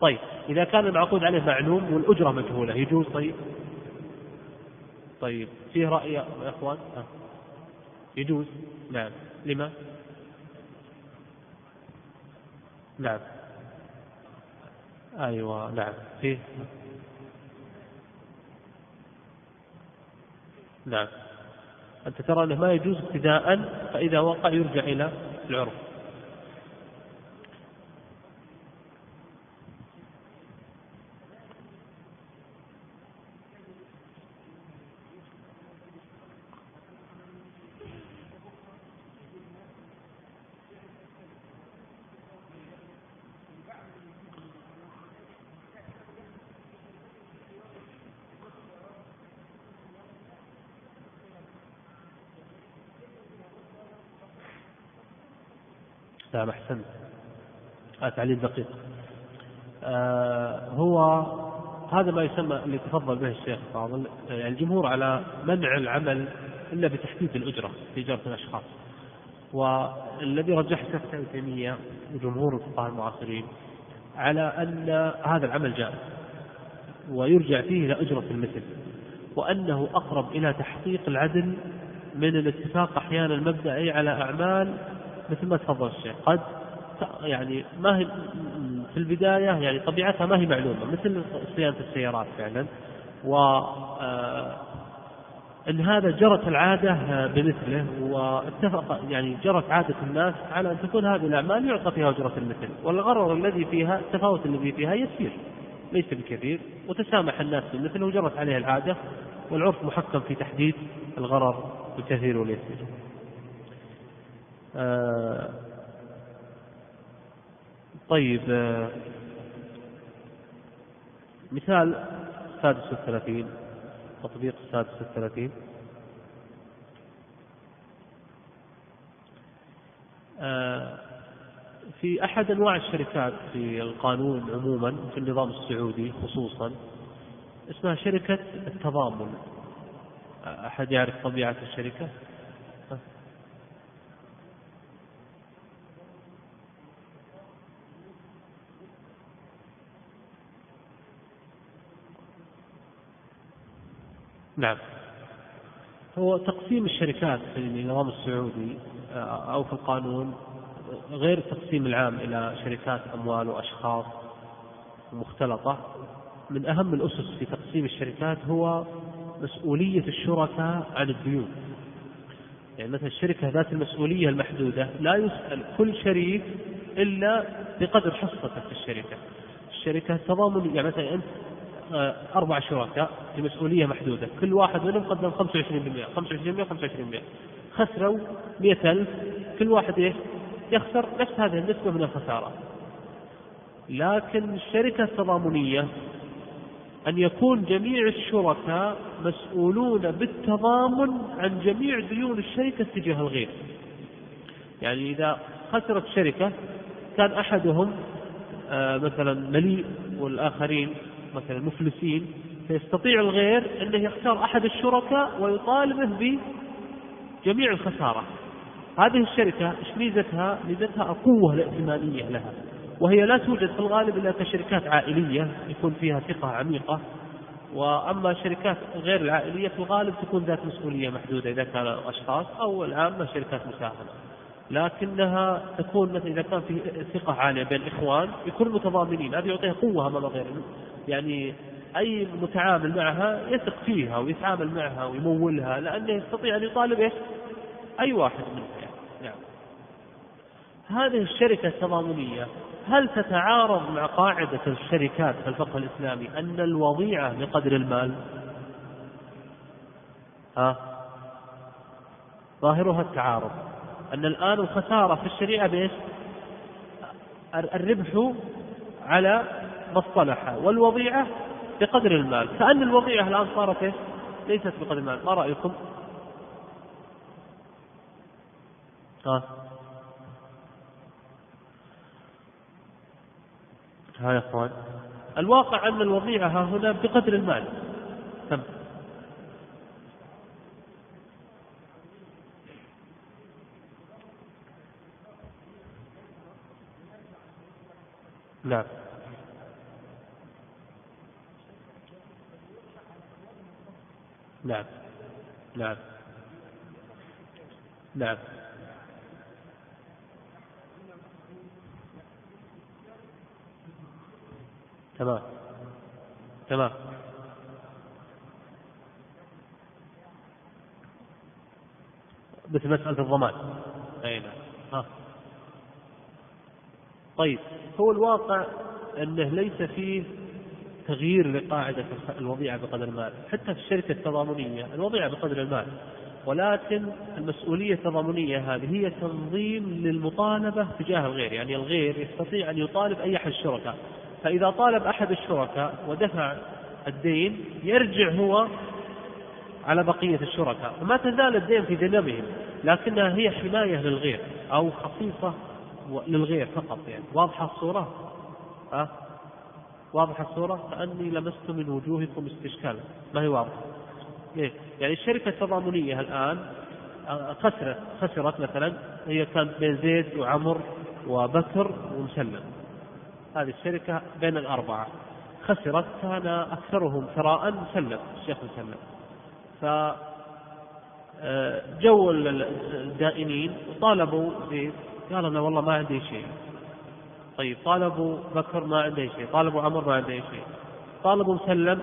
طيب إذا كان المعقود عليه معلوم والأجرة مجهولة يجوز طيب؟ طيب فيه رأي يا إخوان؟ يجوز؟ نعم. لما؟ نعم. أيوة نعم. فيه؟ نعم. أنت ترى أنه ما يجوز ابتداء فإذا وقع يرجع إلى العرف. نعم أحسنت. تعليل دقيق. آه هو هذا ما يسمى اللي تفضل به الشيخ فاضل يعني الجمهور على منع العمل إلا بتحديد الأجرة في إجارة الأشخاص. والذي رجح الشيخ ابن تيمية وجمهور الفقهاء المعاصرين على أن هذا العمل جائز ويرجع فيه إلى أجرة المثل وأنه أقرب إلى تحقيق العدل من الاتفاق أحيانا المبدئي على أعمال مثل ما تفضل الشيخ. قد يعني ما هي في البداية يعني طبيعتها ما هي معلومة مثل صيانة السيارات فعلا. و آه، إن هذا جرت العادة بمثله واتفق يعني جرت عادة الناس على أن تكون هذه الأعمال يعطى فيها أجرة المثل. والغرر الذي فيها التفاوت الذي فيها يسير ليس بكثير. وتسامح الناس بالمثل وجرت عليه العادة والعرف محكم في تحديد الغرر الكثير واليسير. آه، طيب آه، مثال السادس والثلاثين تطبيق السادس والثلاثين آه، في أحد أنواع الشركات في القانون عموما في النظام السعودي خصوصا اسمها شركة التضامن أحد يعرف طبيعة الشركة؟ نعم. هو تقسيم الشركات في النظام السعودي آه، أو في القانون غير التقسيم العام إلى شركات أموال وأشخاص مختلطة. من أهم الأسس في تقسيم الشركات هو مسؤولية الشركاء عن الديون. يعني مثلا الشركة ذات المسؤولية المحدودة لا يسأل كل شريك إلا بقدر حصته في الشركة. الشركة تضامن يعني مثلا أنت أربع شركاء بمسؤولية محدودة. كل واحد منهم قدم 25% 25% 25% خسروا 100000 كل واحد إيش؟ يخسر نفس هذه النسبة من الخسارة. لكن الشركة التضامنية أن يكون جميع الشركاء مسؤولون بالتضامن عن جميع ديون الشركة تجاه الغير. يعني إذا خسرت شركة كان أحدهم آه، مثلا مليء والآخرين مثلا مفلسين فيستطيع الغير أنه يختار أحد الشركاء ويطالبه بجميع الخسارة. هذه الشركة إيش ميزتها؟ ميزتها القوة الائتمانية لها. وهي لا توجد في الغالب إلا كشركات عائلية يكون فيها ثقة عميقة. وأما الشركات غير العائلية في الغالب تكون ذات مسؤولية محدودة إذا كانوا أشخاص أو العامة شركات مساهمة لكنها تكون مثلا إذا كان في ثقة عالية بين الإخوان يكونوا متضامنين. هذا يعطيها قوة أمام غيرهم. يعني أي متعامل معها يثق فيها ويتعامل معها ويمولها لأنه يستطيع أن يطالب إيش؟ أي واحد منها يعني. نعم. هذه الشركة التضامنية هل تتعارض مع قاعدة الشركات في الفقه الإسلامي أن الوضيعة بقدر المال؟ ها؟ ظاهرها التعارض أن الآن الخسارة في الشريعة بإيش؟ الربح على مصطلحة والوضيعة بقدر المال. كأن الوضيعة الآن صارت؟ ليست بقدر المال. ما رأيكم؟ ها؟ ها يا أخوان. الواقع أن الوضيعة ها هنا بقدر المال. تم. نعم. نعم. نعم. نعم. تمام. تمام. مثل مسألة الضمان. أي نعم. ها. طيب هو الواقع أنه ليس فيه تغيير لقاعدة الوضيعة بقدر المال حتى في الشركة التضامنية الوضيعة بقدر المال. ولكن المسؤولية التضامنية هذه هي تنظيم للمطالبة تجاه الغير يعني الغير يستطيع أن يطالب أي أحد الشركاء. فإذا طالب أحد الشركاء ودفع الدين يرجع هو على بقية الشركاء. وما تزال الدين في ذنبهم لكنها هي حماية للغير أو خصيصة للغير فقط يعني. واضحة الصورة؟ ها؟ واضحة الصورة؟ كأني لمست من وجوهكم استشكالا. ما هي واضحة؟ ليه؟ يعني الشركة التضامنية الآن خسرت خسرت مثلا هي كانت بين زيد وعمر وبكر ومسلم. هذه الشركة بين الأربعة. خسرت كان أكثرهم ثراء مسلم الشيخ مسلم. ف آه، جو الدائنين وطالبوا زيد. قال أنا والله ما عندي شيء. طيب طالبوا بكر ما عنده شيء طالبوا عمر ما عنده شيء. طالبوا مسلم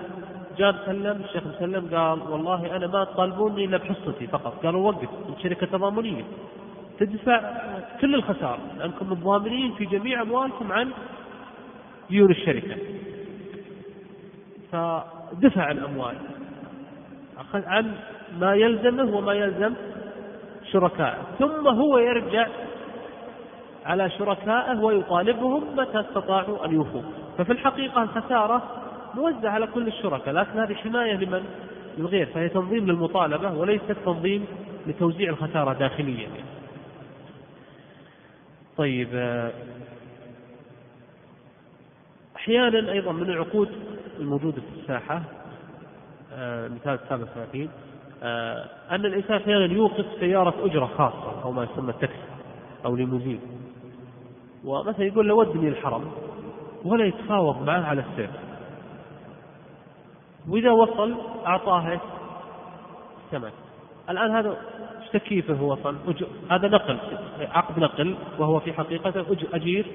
جاء مسلم الشيخ مسلم قال والله أنا ما تطالبوني إلا بحصتي فقط قالوا وقف شركة تضامنية. تدفع كل الخساره لأنكم متضامنين في جميع أموالكم عن ديون الشركة. فدفع الاموال عن ما يلزمه وما يلزم شركائه. ثم هو يرجع على شركائه ويطالبهم متى استطاعوا أن يوفوا. ففي الحقيقة الخسارة موزعة على كل الشركاء لكن هذه حماية لمن؟ للغير. فهي تنظيم للمطالبة وليست تنظيم لتوزيع الخسارة داخليا. طيب أحيانا أيضا من العقود الموجودة في الساحة السابق ثلاثين أن الإنسان أحيانا يوقف سيارة أجرة خاصة أو ما يسمى التاكسي أو ليموزين. ومثلا يقول له ودني الحرم ولا يتفاوض معه على السير وإذا وصل أعطاه ثمن الآن هذا تكييفه وصل هذا نقل عقد نقل وهو في حقيقته أجير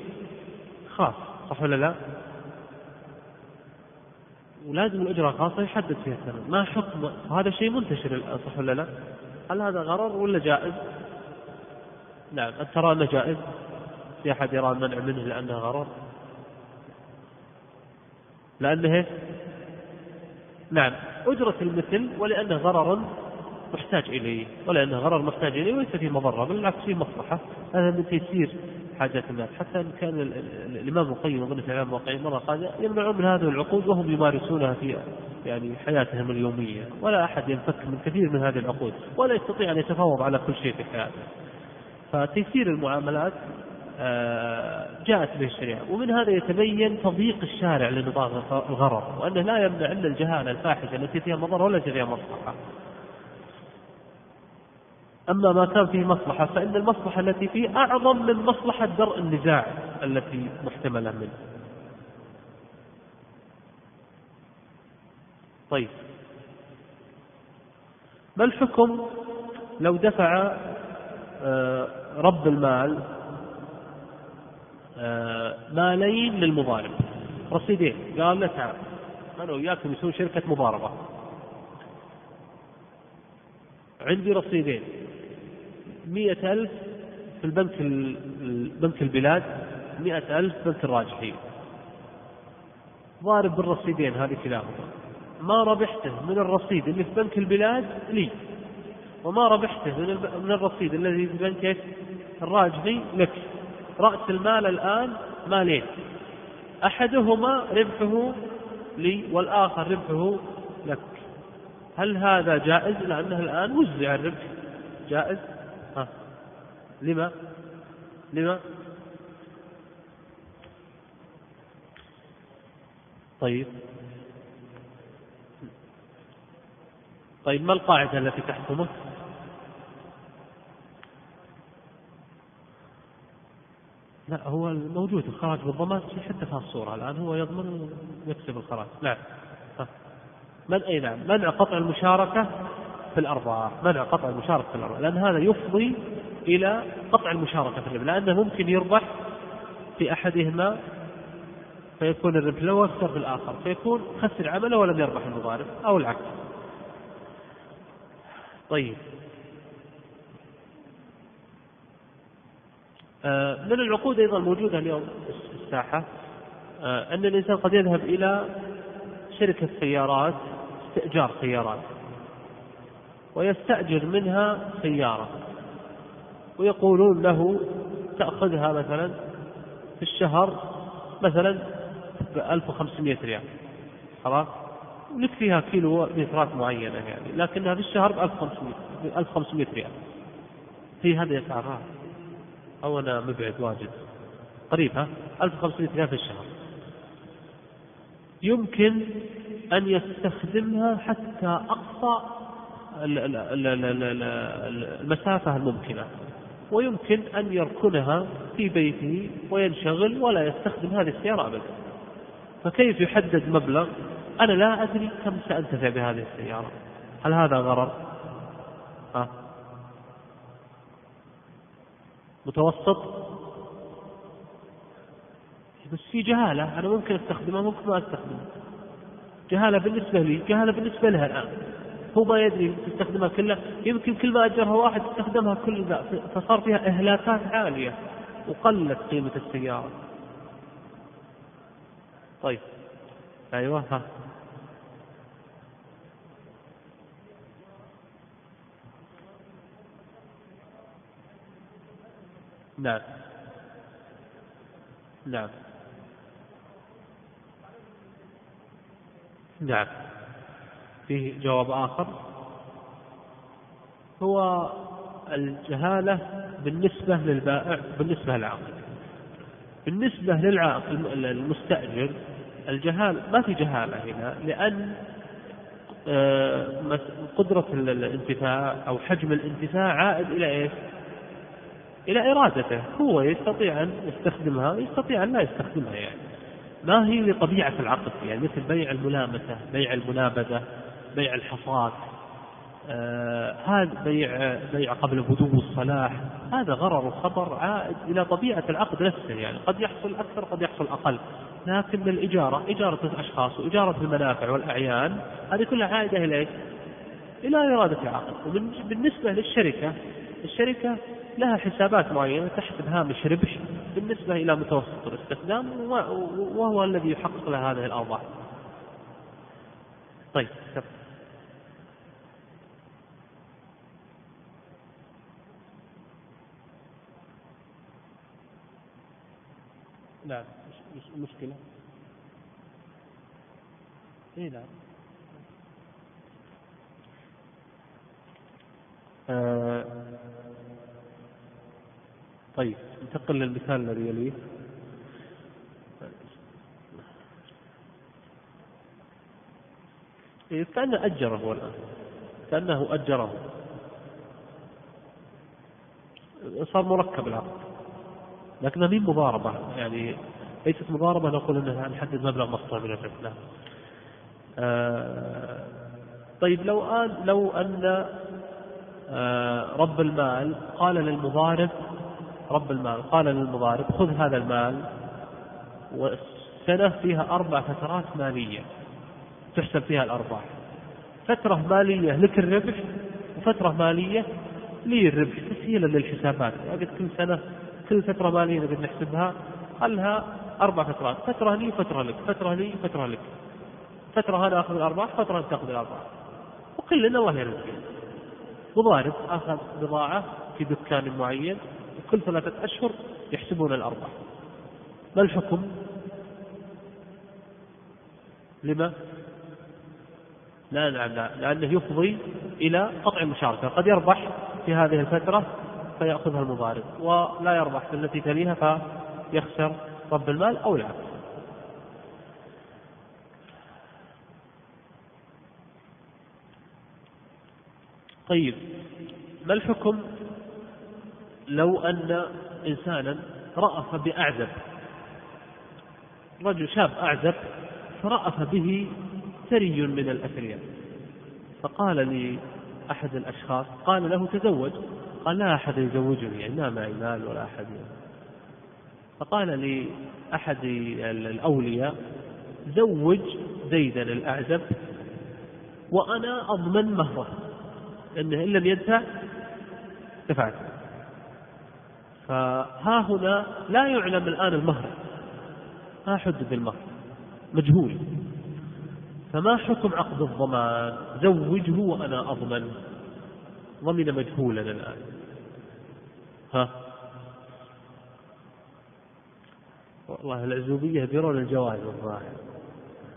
خاص صح ولا لا؟ ولازم الأجرة الخاصة يحدد فيها الثمن ما حكم وهذا شيء منتشر صح ولا لا؟ هل هذا غرر ولا جائز؟ نعم ترى أنه جائز؟ في أحد يرى المنع منه لأنه غرر لأنه نعم أجرة المثل ولأنه غرر محتاج إليه ولأنه غرر محتاج إليه وليس فيه مضرة بل بالعكس فيه مصلحة. هذا من تيسير حاجات الناس. حتى إن كان الإمام القيم أظن في الإمام القيم مرة قال يمنعون من هذه العقود وهم يمارسونها في يعني حياتهم اليومية. ولا أحد ينفك من كثير من هذه العقود ولا يستطيع أن يتفاوض على كل شيء في حياته. فتيسير المعاملات جاءت به الشريعة. ومن هذا يتبين تضييق الشارع لنطاق الغرر وأنه لا يمنع إلا الجهالة الفاحشة التي فيها مضرة ولا فيها مصلحة. أما ما كان فيه مصلحة فإن المصلحة التي فيه أعظم من مصلحة درء النزاع التي محتملة منه. طيب. ما الحكم لو دفع آه، رب المال آه، مالين للمظالم رصيدين. قال له تعال. أنا وياكم يسوي شركة مضاربة. عندي رصيدين. مئة ألف في البنك بنك البلاد مئة ألف بنك الراجحين. ضارب بالرصيدين هذه كلاهما ما ربحته من الرصيد اللي في بنك البلاد لي. وما ربحته من من الرصيد الذي في بنك الراجحي لك. رأس المال الآن مالين. أحدهما ربحه لي والآخر ربحه لك. هل هذا جائز؟ لأنه الآن وزع الربح. جائز؟ ها. لما؟ لما؟ طيب. طيب ما القاعدة التي تحكمه؟ لا هو موجود الخراج بالضمان في حتى في الصورة الآن هو يضمن ويكسب الخراج. نعم. من أي نعم؟ منع قطع المشاركة في الأرباح منع قطع المشاركة في الأرباح لأن هذا يفضي إلى قطع المشاركة في الربح لأنه ممكن يربح في أحدهما فيكون الربح له ويخسر في الآخر فيكون خسر عمله ولم يربح المضارب أو العكس. طيب. من العقود أيضا الموجودة اليوم في الساحة. آه، أن الإنسان قد يذهب إلى شركة سيارات استئجار سيارات ويستأجر منها سيارة ويقولون له تأخذها مثلا في الشهر مثلا ب 1500 ريال خلاص؟ ولك فيها كيلو مترات معينة يعني لكنها في الشهر ب 1500 ب 1500 ريال. في هذه أسعارها أو أنا مبعد واجد. قريب ها؟ 1500 ريال في الشهر. يمكن أن يستخدمها حتى أقصى المسافة الممكنة. ويمكن أن يركنها في بيته وينشغل ولا يستخدم هذه السيارة أبدا. فكيف يحدد مبلغ؟ أنا لا أدري كم سأنتفع بهذه السيارة. هل هذا غرر ها؟ متوسط. بس في جهالة أنا ممكن أستخدمها ممكن ما أستخدمها. جهالة بالنسبة لي جهالة بالنسبة لها الآن. هو ما يدري تستخدمها كلها. يمكن كل ما أجرها واحد استخدمها كل ذا فصار فيها إهلاكات عالية وقلت قيمة السيارة. طيب. أيوة ها. نعم. نعم. نعم. فيه جواب آخر. هو الجهالة بالنسبة للبائع بالنسبة للعاقل. بالنسبة للعاقل المستأجر الجهال ما في جهالة هنا لأن آه، قدرة الانتفاع أو حجم الانتفاع عائد إلى إيش؟ إلى إرادته. هو يستطيع أن يستخدمها يستطيع أن لا يستخدمها يعني. ما هي لطبيعة العقد يعني؟ مثل بيع الملامسة بيع المنابذة بيع الحصاد آه هذا بيع بيع قبل بدو الصلاح. هذا غرر وخطر عائد إلى طبيعة العقد نفسه يعني. قد يحصل أكثر قد يحصل أقل. لكن الإجارة إجارة الأشخاص وإجارة المنافع والأعيان هذه كلها عائدة إلى إيش؟ إلى إرادة العقد. وبالنسبة للشركة الشركة لها حسابات معينة تحسب هامش ربح بالنسبة إلى متوسط الاستخدام وهو الذي يحقق لها هذه الأوضاع طيب لا مش مشكلة. اي نعم آه طيب انتقل للمثال الذي يليه. إيه كأنه أجره الآن. كأنه أجره. صار مركب العقد. لكنها مين مضاربة؟ يعني ليست مضاربة نقول أنها نحدد مبلغ مقطوع من الربح آه طيب لو أن لو أن آه رب المال قال للمضارب رب المال. قال للمضارب خذ هذا المال والسنة فيها أربع فترات مالية. تحسب فيها الأرباح. فترة مالية لك الربح وفترة مالية لي الربح تسهيلا للحسابات. يعني كل سنة كل فترة مالية نبي نحسبها. لها أربع فترات. فترة لي وفترة لك. فترة لي وفترة لك. فترة أنا أخذ الأرباح فترة أنت تأخذ الأرباح. وكلنا الله يرزق مضارب أخذ بضاعة في دكان معين. وكل ثلاثة أشهر يحسبون الأرباح ما الحكم؟ لما؟ لا نعم لا لأنه يفضي إلى قطع المشاركة قد يربح في هذه الفترة فيأخذها المضارب ولا يربح في التي تليها فيخسر رب المال أو العكس طيب ما الحكم لو أن إنسانا رأف بأعزب رجل شاب أعزب فرأف به ثري من الأثرياء. فقال لأحد الأشخاص قال له تزوج؟ قال لا أحد يزوجني يعني ما معي مال ولا أحد. فقال لأحد الأولياء زوج زيدا الأعزب وأنا أضمن مهره أنه إن لم يدفع دفعت فها هنا لا يعلم الآن المهر. ما حدد المهر مجهول. فما حكم عقد الضمان؟ زوجه وأنا أضمن. ضمن مجهولا الآن. ها؟ والله العزوبية يديرون الجواز الظاهر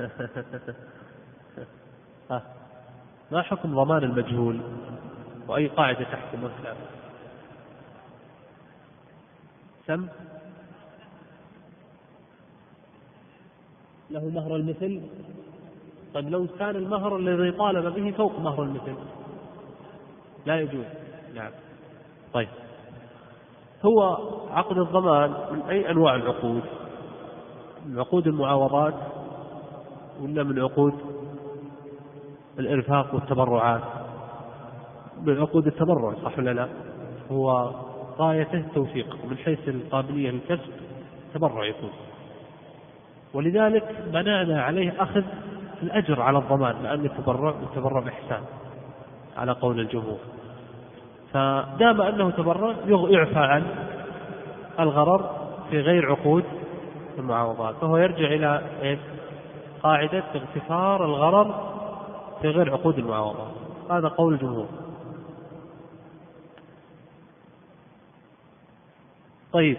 [laughs] ها؟ ما حكم ضمان المجهول؟ وأي قاعدة تحكم؟ الكلام سم له مهر المثل. طيب لو كان المهر الذي طالب به فوق مهر المثل. لا يجوز. نعم. طيب. هو عقد الضمان من أي أنواع العقود؟ من عقود المعاوضات ولا من عقود الإرفاق والتبرعات؟ من عقود التبرع صح ولا لا؟ هو غايته التوثيق من حيث القابلية للكسب تبرع يكون ولذلك منعنا عليه أخذ الأجر على الضمان لأن التبرع التبرع بإحسان على قول الجمهور. فدام أنه تبرع يعفى عن الغرر في غير عقود المعاوضات. فهو يرجع إلى إيه؟ قاعدة اغتفار الغرر في غير عقود المعاوضات. هذا قول الجمهور. طيب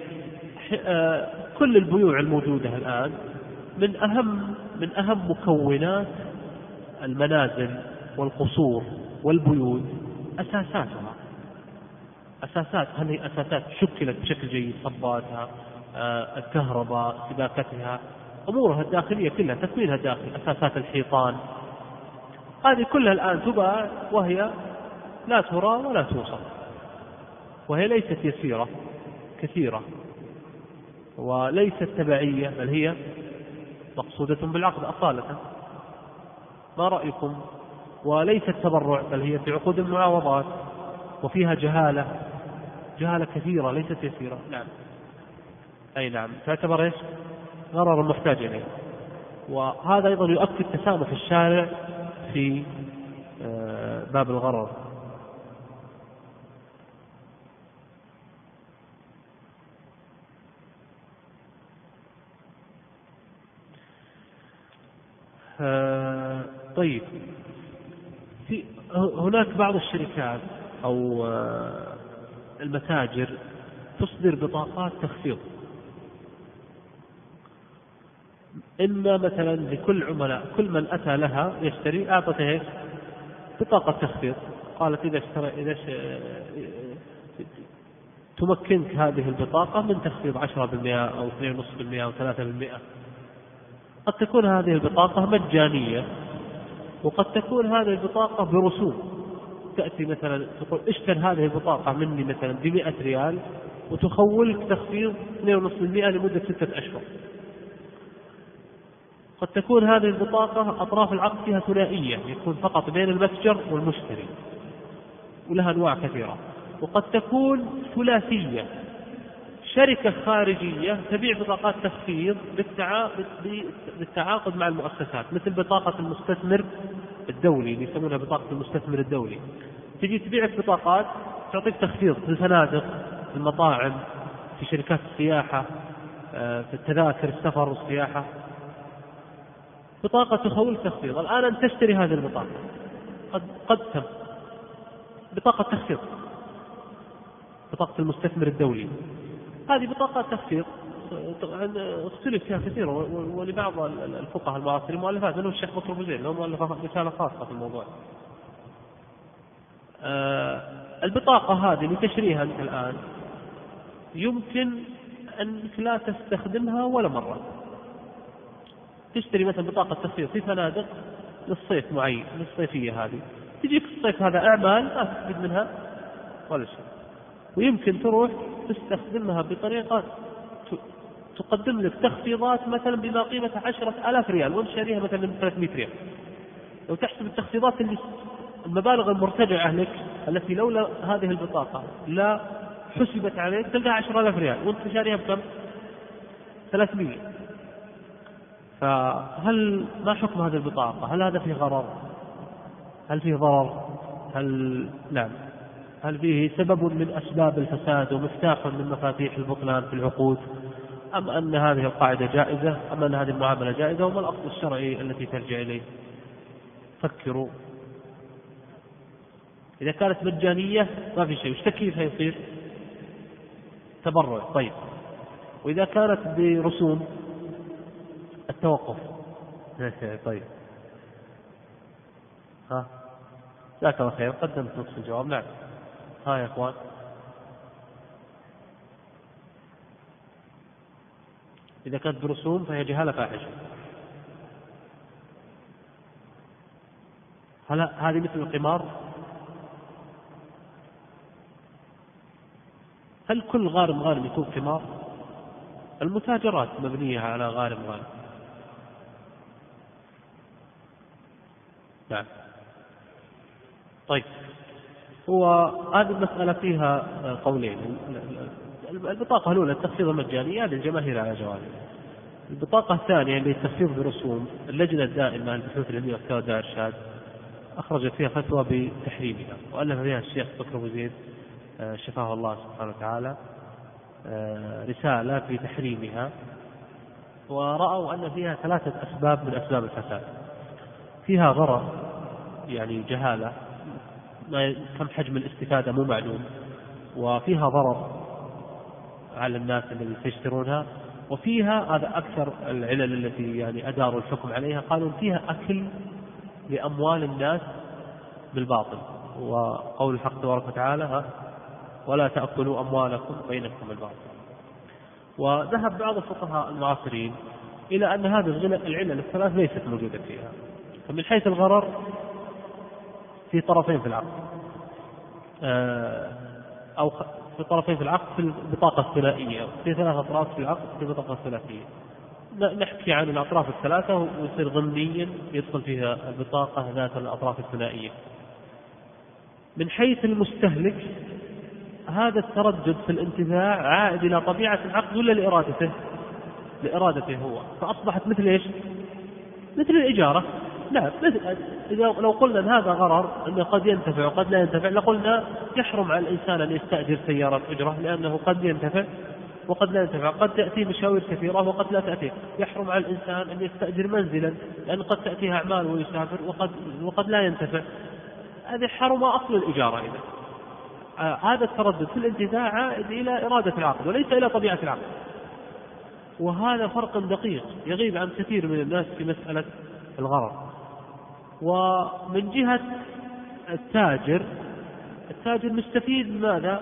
آه، كل البيوع الموجودة الآن من أهم من أهم مكونات المنازل والقصور والبيوت أساساتها. أساسات هذه أساسات شكلت بشكل جيد صباتها آه، الكهرباء سباكتها أمورها الداخلية كلها تكوينها الداخلي أساسات الحيطان. هذه كلها الآن تباع وهي لا ترى ولا توصف وهي ليست يسيرة. كثيرة وليست تبعية بل هي مقصودة بالعقد أصالة ما رأيكم؟ وليست تبرع بل هي في عقود المعاوضات وفيها جهالة جهالة كثيرة ليست يسيرة. نعم. أي نعم. تعتبر إيش؟ غرر محتاج إليه. وهذا أيضا يؤكد تسامح الشارع في آه، باب الغرر. طيب. في هناك بعض الشركات أو آه، المتاجر تصدر بطاقات تخفيض. إما مثلا لكل عملاء كل من أتى لها يشتري أعطته إيش؟ بطاقة تخفيض. قالت إذا اشترى إذا تمكنك هذه البطاقة من تخفيض 10% أو 2.5% أو 3% قد تكون هذه البطاقة مجانية وقد تكون هذه البطاقة برسوم. تأتي مثلا تقول اشتر هذه البطاقة مني مثلا ب 100 ريال وتخولك تخفيض 2.5% لمدة ستة أشهر. قد تكون هذه البطاقة أطراف العقد فيها ثنائية يكون فقط بين المتجر والمشتري ولها أنواع كثيرة. وقد تكون ثلاثية شركة خارجية تبيع بطاقات تخفيض بالتعاقد مع المؤسسات مثل بطاقة المستثمر الدولي اللي يسمونها بطاقة المستثمر الدولي. تجي تبيع بطاقات تعطيك تخفيض في الفنادق في المطاعم في شركات السياحة آه، في التذاكر السفر والسياحة. بطاقة تخول تخفيض. الآن أن تشتري هذه البطاقة. قد قد تم بطاقة تخفيض. بطاقة المستثمر الدولي. هذه بطاقة تخفيض اختلف فيها كثير ولبعض الفقهاء المعاصرين مؤلفات منهم الشيخ بكر ابو زيد له مؤلفة رسالة خاصة في الموضوع. آه البطاقة هذه لتشريها أنت الآن يمكن أنك لا تستخدمها ولا مرة. تشتري مثلا بطاقة تخفيض في فنادق للصيف معين للصيفية هذه. تجيك الصيف هذا أعمال ما تستفيد منها ولا شيء. ويمكن تروح تستخدمها بطريقة تقدم لك تخفيضات مثلا بما قيمة عشرة آلاف ريال وانت شاريها مثلا ب 300 ريال لو تحسب التخفيضات اللي المبالغ المرتجعة لك التي لولا هذه البطاقة لا حسبت عليك تلقاها 10000 ريال وانت شاريها بكم؟ 300 فهل ما حكم هذه البطاقة؟ هل هذا فيه غرر؟ هل فيه ضرر؟ هل نعم هل فيه سبب من أسباب الفساد ومفتاح من مفاتيح البطلان في العقود؟ أم أن هذه القاعدة جائزة؟ أم أن هذه المعاملة جائزة؟ وما الأصل الشرعي التي ترجع إليه؟ فكروا. إذا كانت مجانية ما في شيء. وش تكليفها يصير؟ تبرع. طيب. وإذا كانت برسوم التوقف. [laughs] طيب. ها؟ جزاك الله خير. قدمت نصف الجواب. نعم. ها يا إخوان. إذا كانت برسوم فهي جهالة فاحشة. هل هذه مثل القمار؟ هل كل غارم غانم يكون قمار؟ المتاجرات مبنية على غارم غانم نعم. طيب. هو هذه المسألة فيها قولين. البطاقة الأولى التخفيض المجاني. هذه الجماهير على جوانب. البطاقة الثانية اللي التخفيض برسوم اللجنة الدائمة للبحوث العلمية والفتاوى إرشاد أخرجت فيها فتوى بتحريمها وألف فيها الشيخ بكر أبو زيد آه، شفاه الله سبحانه وتعالى آه، رسالة في تحريمها. ورأوا أن فيها ثلاثة أسباب من أسباب الفساد. فيها غرر يعني جهالة ما كم حجم الاستفادة مو معلوم. وفيها ضرر على الناس الذين يشترونها. وفيها هذا أكثر العلل التي يعني أداروا الحكم عليها. قالوا فيها أكل لأموال الناس بالباطل. وقول الحق تبارك وتعالى ولا تأكلوا أموالكم بينكم بالباطل وذهب بعض الفقهاء المعاصرين إلى أن هذه العلل الثلاث ليست موجودة فيها. فمن حيث الغرر في طرفين في العقد. آه، أو في طرفين في العقد في البطاقة الثنائية في ثلاث أطراف في العقد في البطاقة الثلاثية. نحكي عن الأطراف الثلاثة ويصير ضمنيا يدخل فيها البطاقة ذات الأطراف الثنائية. من حيث المستهلك هذا التردد في الانتفاع عائد إلى طبيعة العقد ولا لإرادته؟ لإرادته هو. فأصبحت مثل إيش؟ مثل الإجارة. نعم مثل إذا لو قلنا أن هذا غرر أنه قد ينتفع وقد لا ينتفع لقلنا يحرم على الإنسان أن يستأجر سيارة أجرة لأنه قد ينتفع وقد لا ينتفع. قد تأتي مشاوير كثيرة وقد لا تأتي. يحرم على الإنسان أن يستأجر منزلا لأن قد تأتيه أعمال ويسافر وقد, وقد لا ينتفع. هذه حرم أصل الإجارة إذا. آه هذا التردد في الانتفاع عائد إلى إرادة العقد وليس إلى طبيعة العقد وهذا فرق دقيق يغيب عن كثير من الناس في مسألة الغرر. ومن جهة التاجر التاجر مستفيد من ماذا؟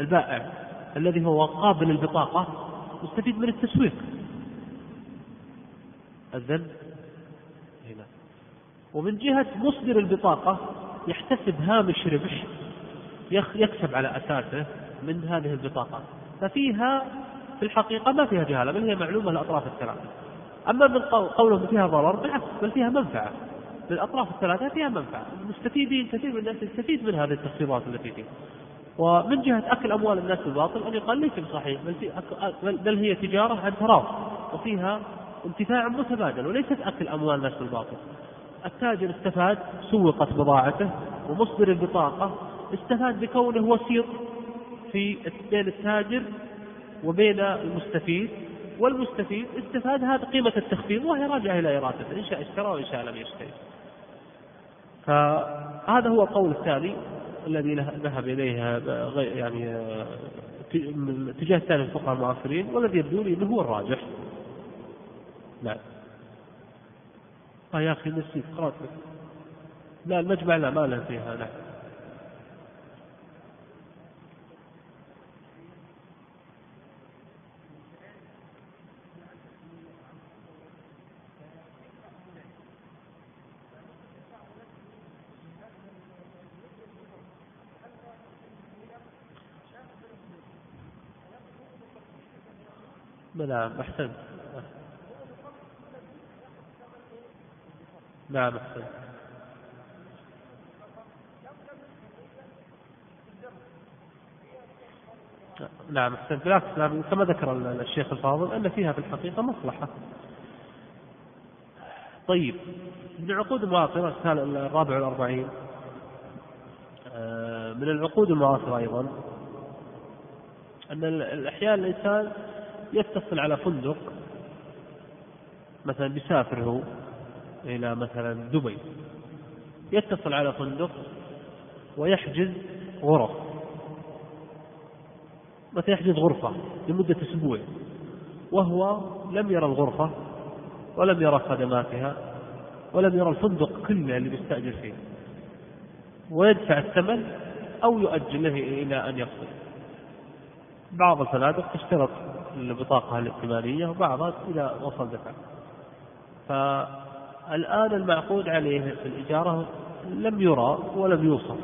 البائع الذي هو قابل البطاقة مستفيد من التسويق. الذن هنا. ومن جهة مصدر البطاقة يحتسب هامش ربح يكسب على أساسه من هذه البطاقات ففيها في الحقيقة ما فيها جهالة بل هي معلومة للأطراف الثلاثة. أما من قولهم فيها ضرر بالعكس بل فيها منفعة. للأطراف الثلاثة فيها منفعة. المستفيدين كثير من الناس يستفيد من هذه التخفيضات التي فيها. ومن جهة أكل أموال الناس بالباطل أن يقال ليس بصحيح بل, بل هي تجارة عن تراض وفيها انتفاع متبادل وليست أكل أموال الناس بالباطل التاجر استفاد سوقت بضاعته ومصدر البطاقة استفاد بكونه وسيط في بين التاجر وبين المستفيد والمستفيد استفاد هذا قيمة التخفيض وهي راجعة إلى إرادته إن شاء اشترى وإن شاء لم يشتري. فهذا هو القول الثاني الذي ذهب إليه يعني اتجاه الثاني الفقهاء المعاصرين والذي يبدو لي أنه هو الراجح. نعم. آه يا أخي نسيت قرأت. لا المجمع لا ما له فيها نعم. نعم أحسنت نعم أحسنت نعم أحسنت بالعكس نعم كما ذكر الشيخ الفاضل أن فيها في الحقيقة مصلحة. طيب من العقود المعاصرة الرابع والأربعين. آه، من العقود المعاصرة أيضا أن الأحيان الإنسان يتصل على فندق مثلا بيسافر هو إلى مثلا دبي. يتصل على فندق ويحجز غرف. مثلا يحجز غرفة لمدة أسبوع وهو لم يرى الغرفة ولم يرى خدماتها ولم يرى الفندق كله اللي بيستأجر فيه. ويدفع الثمن أو يؤجل له إلى أن يفصل بعض الفنادق تشترط البطاقة الائتمانية وبعضها إذا وصل دفع. فالآن المعقود عليه في الإجارة لم يرى ولم يوصف.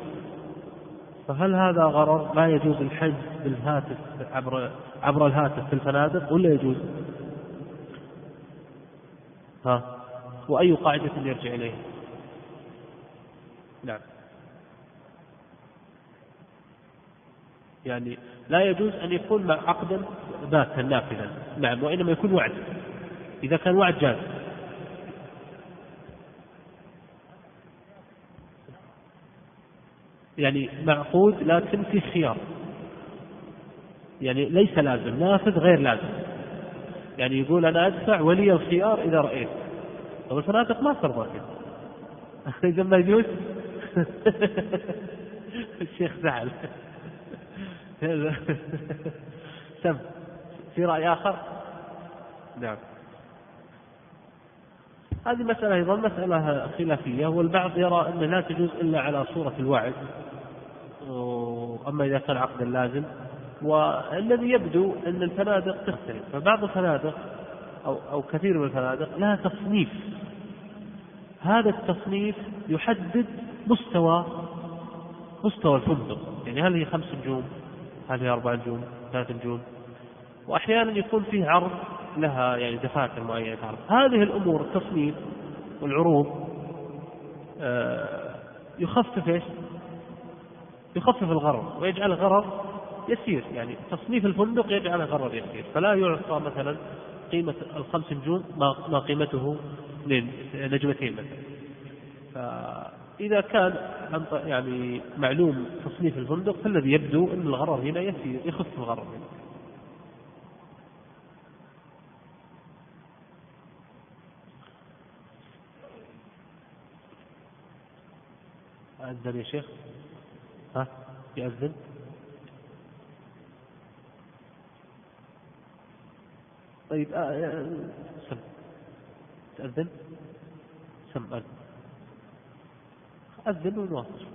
فهل هذا غرر؟ ما يجوز الحجز بالهاتف عبر عبر الهاتف في الفنادق ولا يجوز؟ ها؟ وأي قاعدة يرجع إليها؟ نعم. يعني لا يجوز أن يكون عقدا باتا نافذا نعم وإنما يكون وعد. إذا كان وعد جاز. يعني معقود لكن في خيار. يعني ليس لازم نافذ غير لازم. يعني يقول أنا أدفع ولي الخيار إذا رأيت. طب الفنادق ما ترضى كذا [laughs] إذا ما يجوز. [laughs] الشيخ زعل. سم في رأي آخر؟ نعم. هذه مسألة أيضا مسألة خلافية والبعض يرى أن لا تجوز إلا على صورة الوعد. أما إذا كان عقدا لازم. والذي يبدو أن الفنادق تختلف. فبعض الفنادق أو, أو كثير من الفنادق لها تصنيف. هذا التصنيف يحدد مستوى مستوى الفندق. يعني هل هي خمس نجوم؟ هل هي نجوم ثلاث نجوم وأحيانا يكون فيه عرض لها يعني دفاتر معينة عرض هذه الأمور التصنيف والعروض آه، يخفف إيش؟ يخفف الغرر ويجعل الغرر يسير. يعني تصنيف الفندق يجعل الغرر يسير. فلا يعطى مثلا قيمة الخمس نجوم ما قيمته نجمتين مثلا. إذا كان يعني معلوم تصنيف الفندق فالذي يبدو أن الغرر هنا يسير يخف الغرر. هنا أذن يا شيخ؟ ها؟ يأذن؟ طيب آه, آه، سم. تأذن؟ سم أذن. أذن ونواصل.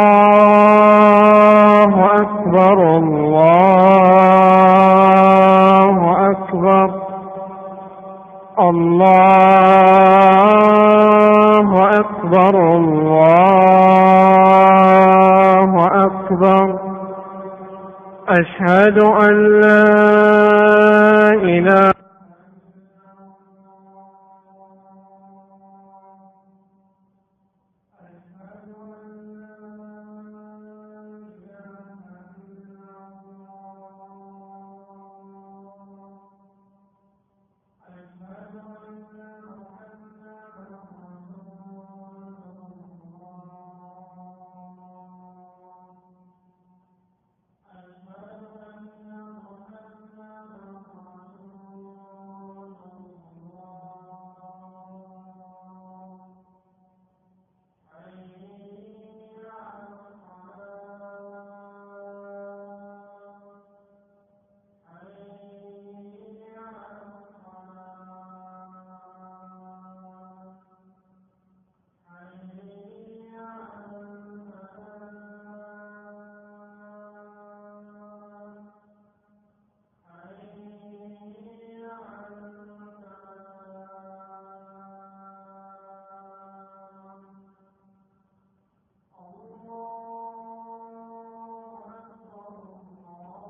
الله أكبر الله أشهد أن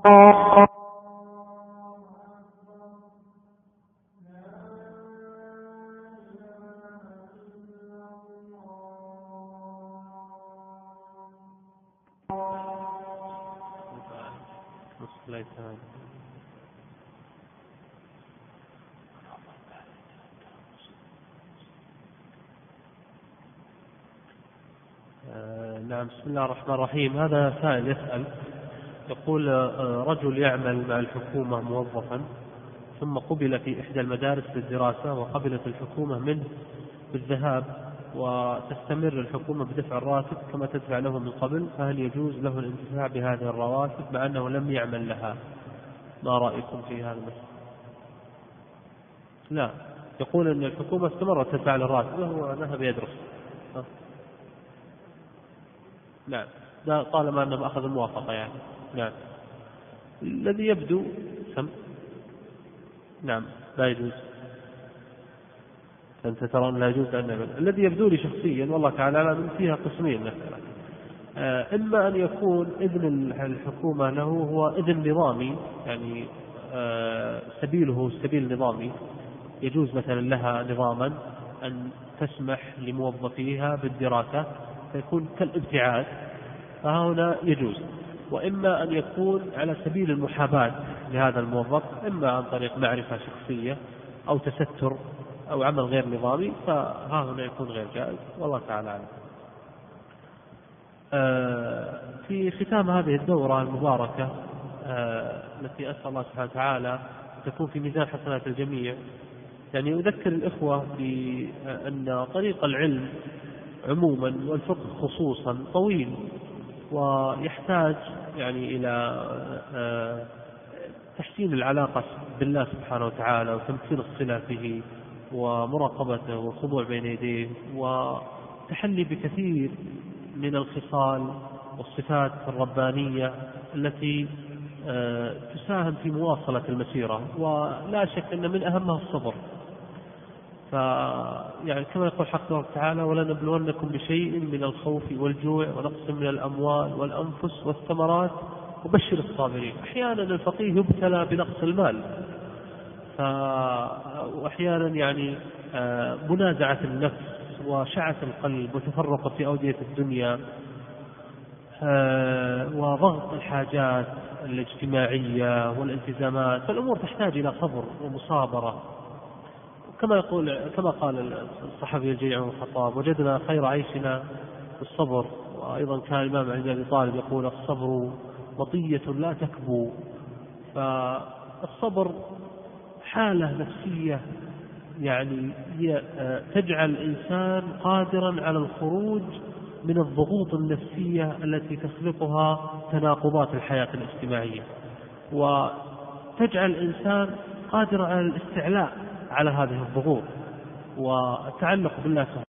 نعم بسم الله الرحمن الرحيم. هذا سائل يسأل يقول آه، رجل يعمل مع الحكومة موظفا ثم قبل في إحدى المدارس للدراسة وقبلت الحكومة منه بالذهاب وتستمر الحكومة بدفع الراتب كما تدفع له من قبل فهل يجوز له الانتفاع بهذه الرواتب مع أنه لم يعمل لها؟ ما رأيكم في هذا المسألة؟ لا. يقول أن الحكومة استمرت تدفع له الراتب وهو ذهب يدرس. نعم طالما أنه أخذ الموافقة يعني. نعم. الذي يبدو. سم. نعم لا يجوز. أنت ترى أن لا يجوز أن نعمل الذي يبدو لي شخصيا والله تعالى أعلم فيها قسمين مثلا. آه، إما أن يكون إذن الحكومة له هو إذن نظامي يعني آه، سبيله سبيل نظامي. يجوز مثلا لها نظاما أن تسمح لموظفيها بالدراسة فيكون كالابتعاد. فهنا يجوز. وإما أن يكون على سبيل المحاباة لهذا الموظف إما عن طريق معرفة شخصية أو تستر أو عمل غير نظامي فها هنا يكون غير جائز والله تعالى أعلم. آه، في ختام هذه الدورة المباركة آه، التي أسأل الله سبحانه وتعالى تكون في ميزان حسنات الجميع. يعني أذكر الإخوة بأن طريق العلم عموما والفقه خصوصا طويل. ويحتاج يعني إلى آه، تحسين العلاقة بالله سبحانه وتعالى وتمثيل الصلة به ومراقبته والخضوع بين يديه وتحلي بكثير من الخصال والصفات الربانية التي آه، تساهم في مواصلة المسيرة. ولا شك أن من أهمها الصبر. ف يعني كما يقول حق الله تعالى ولنبلونكم بشيء من الخوف والجوع ونقص من الأموال والأنفس والثمرات وبشر الصابرين. أحيانا الفقيه يبتلى بنقص المال. ف... وأحيانا يعني آه، منازعة النفس وشعة القلب وتفرق في أودية الدنيا آه، وضغط الحاجات الاجتماعية والالتزامات فالأمور تحتاج إلى صبر ومصابرة. كما يقول كما قال الصحابي الجليل عمر الخطاب وجدنا خير عيشنا بالصبر وأيضا كان الإمام علي بن أبي طالب يقول الصبر مطية لا تكبو. فالصبر حالة نفسية يعني هي آه، تجعل الإنسان قادرا على الخروج من الضغوط النفسية التي تخلقها تناقضات الحياة الاجتماعية. وتجعل الإنسان قادرا على الاستعلاء على هذه الضغوط والتعلق سبحانه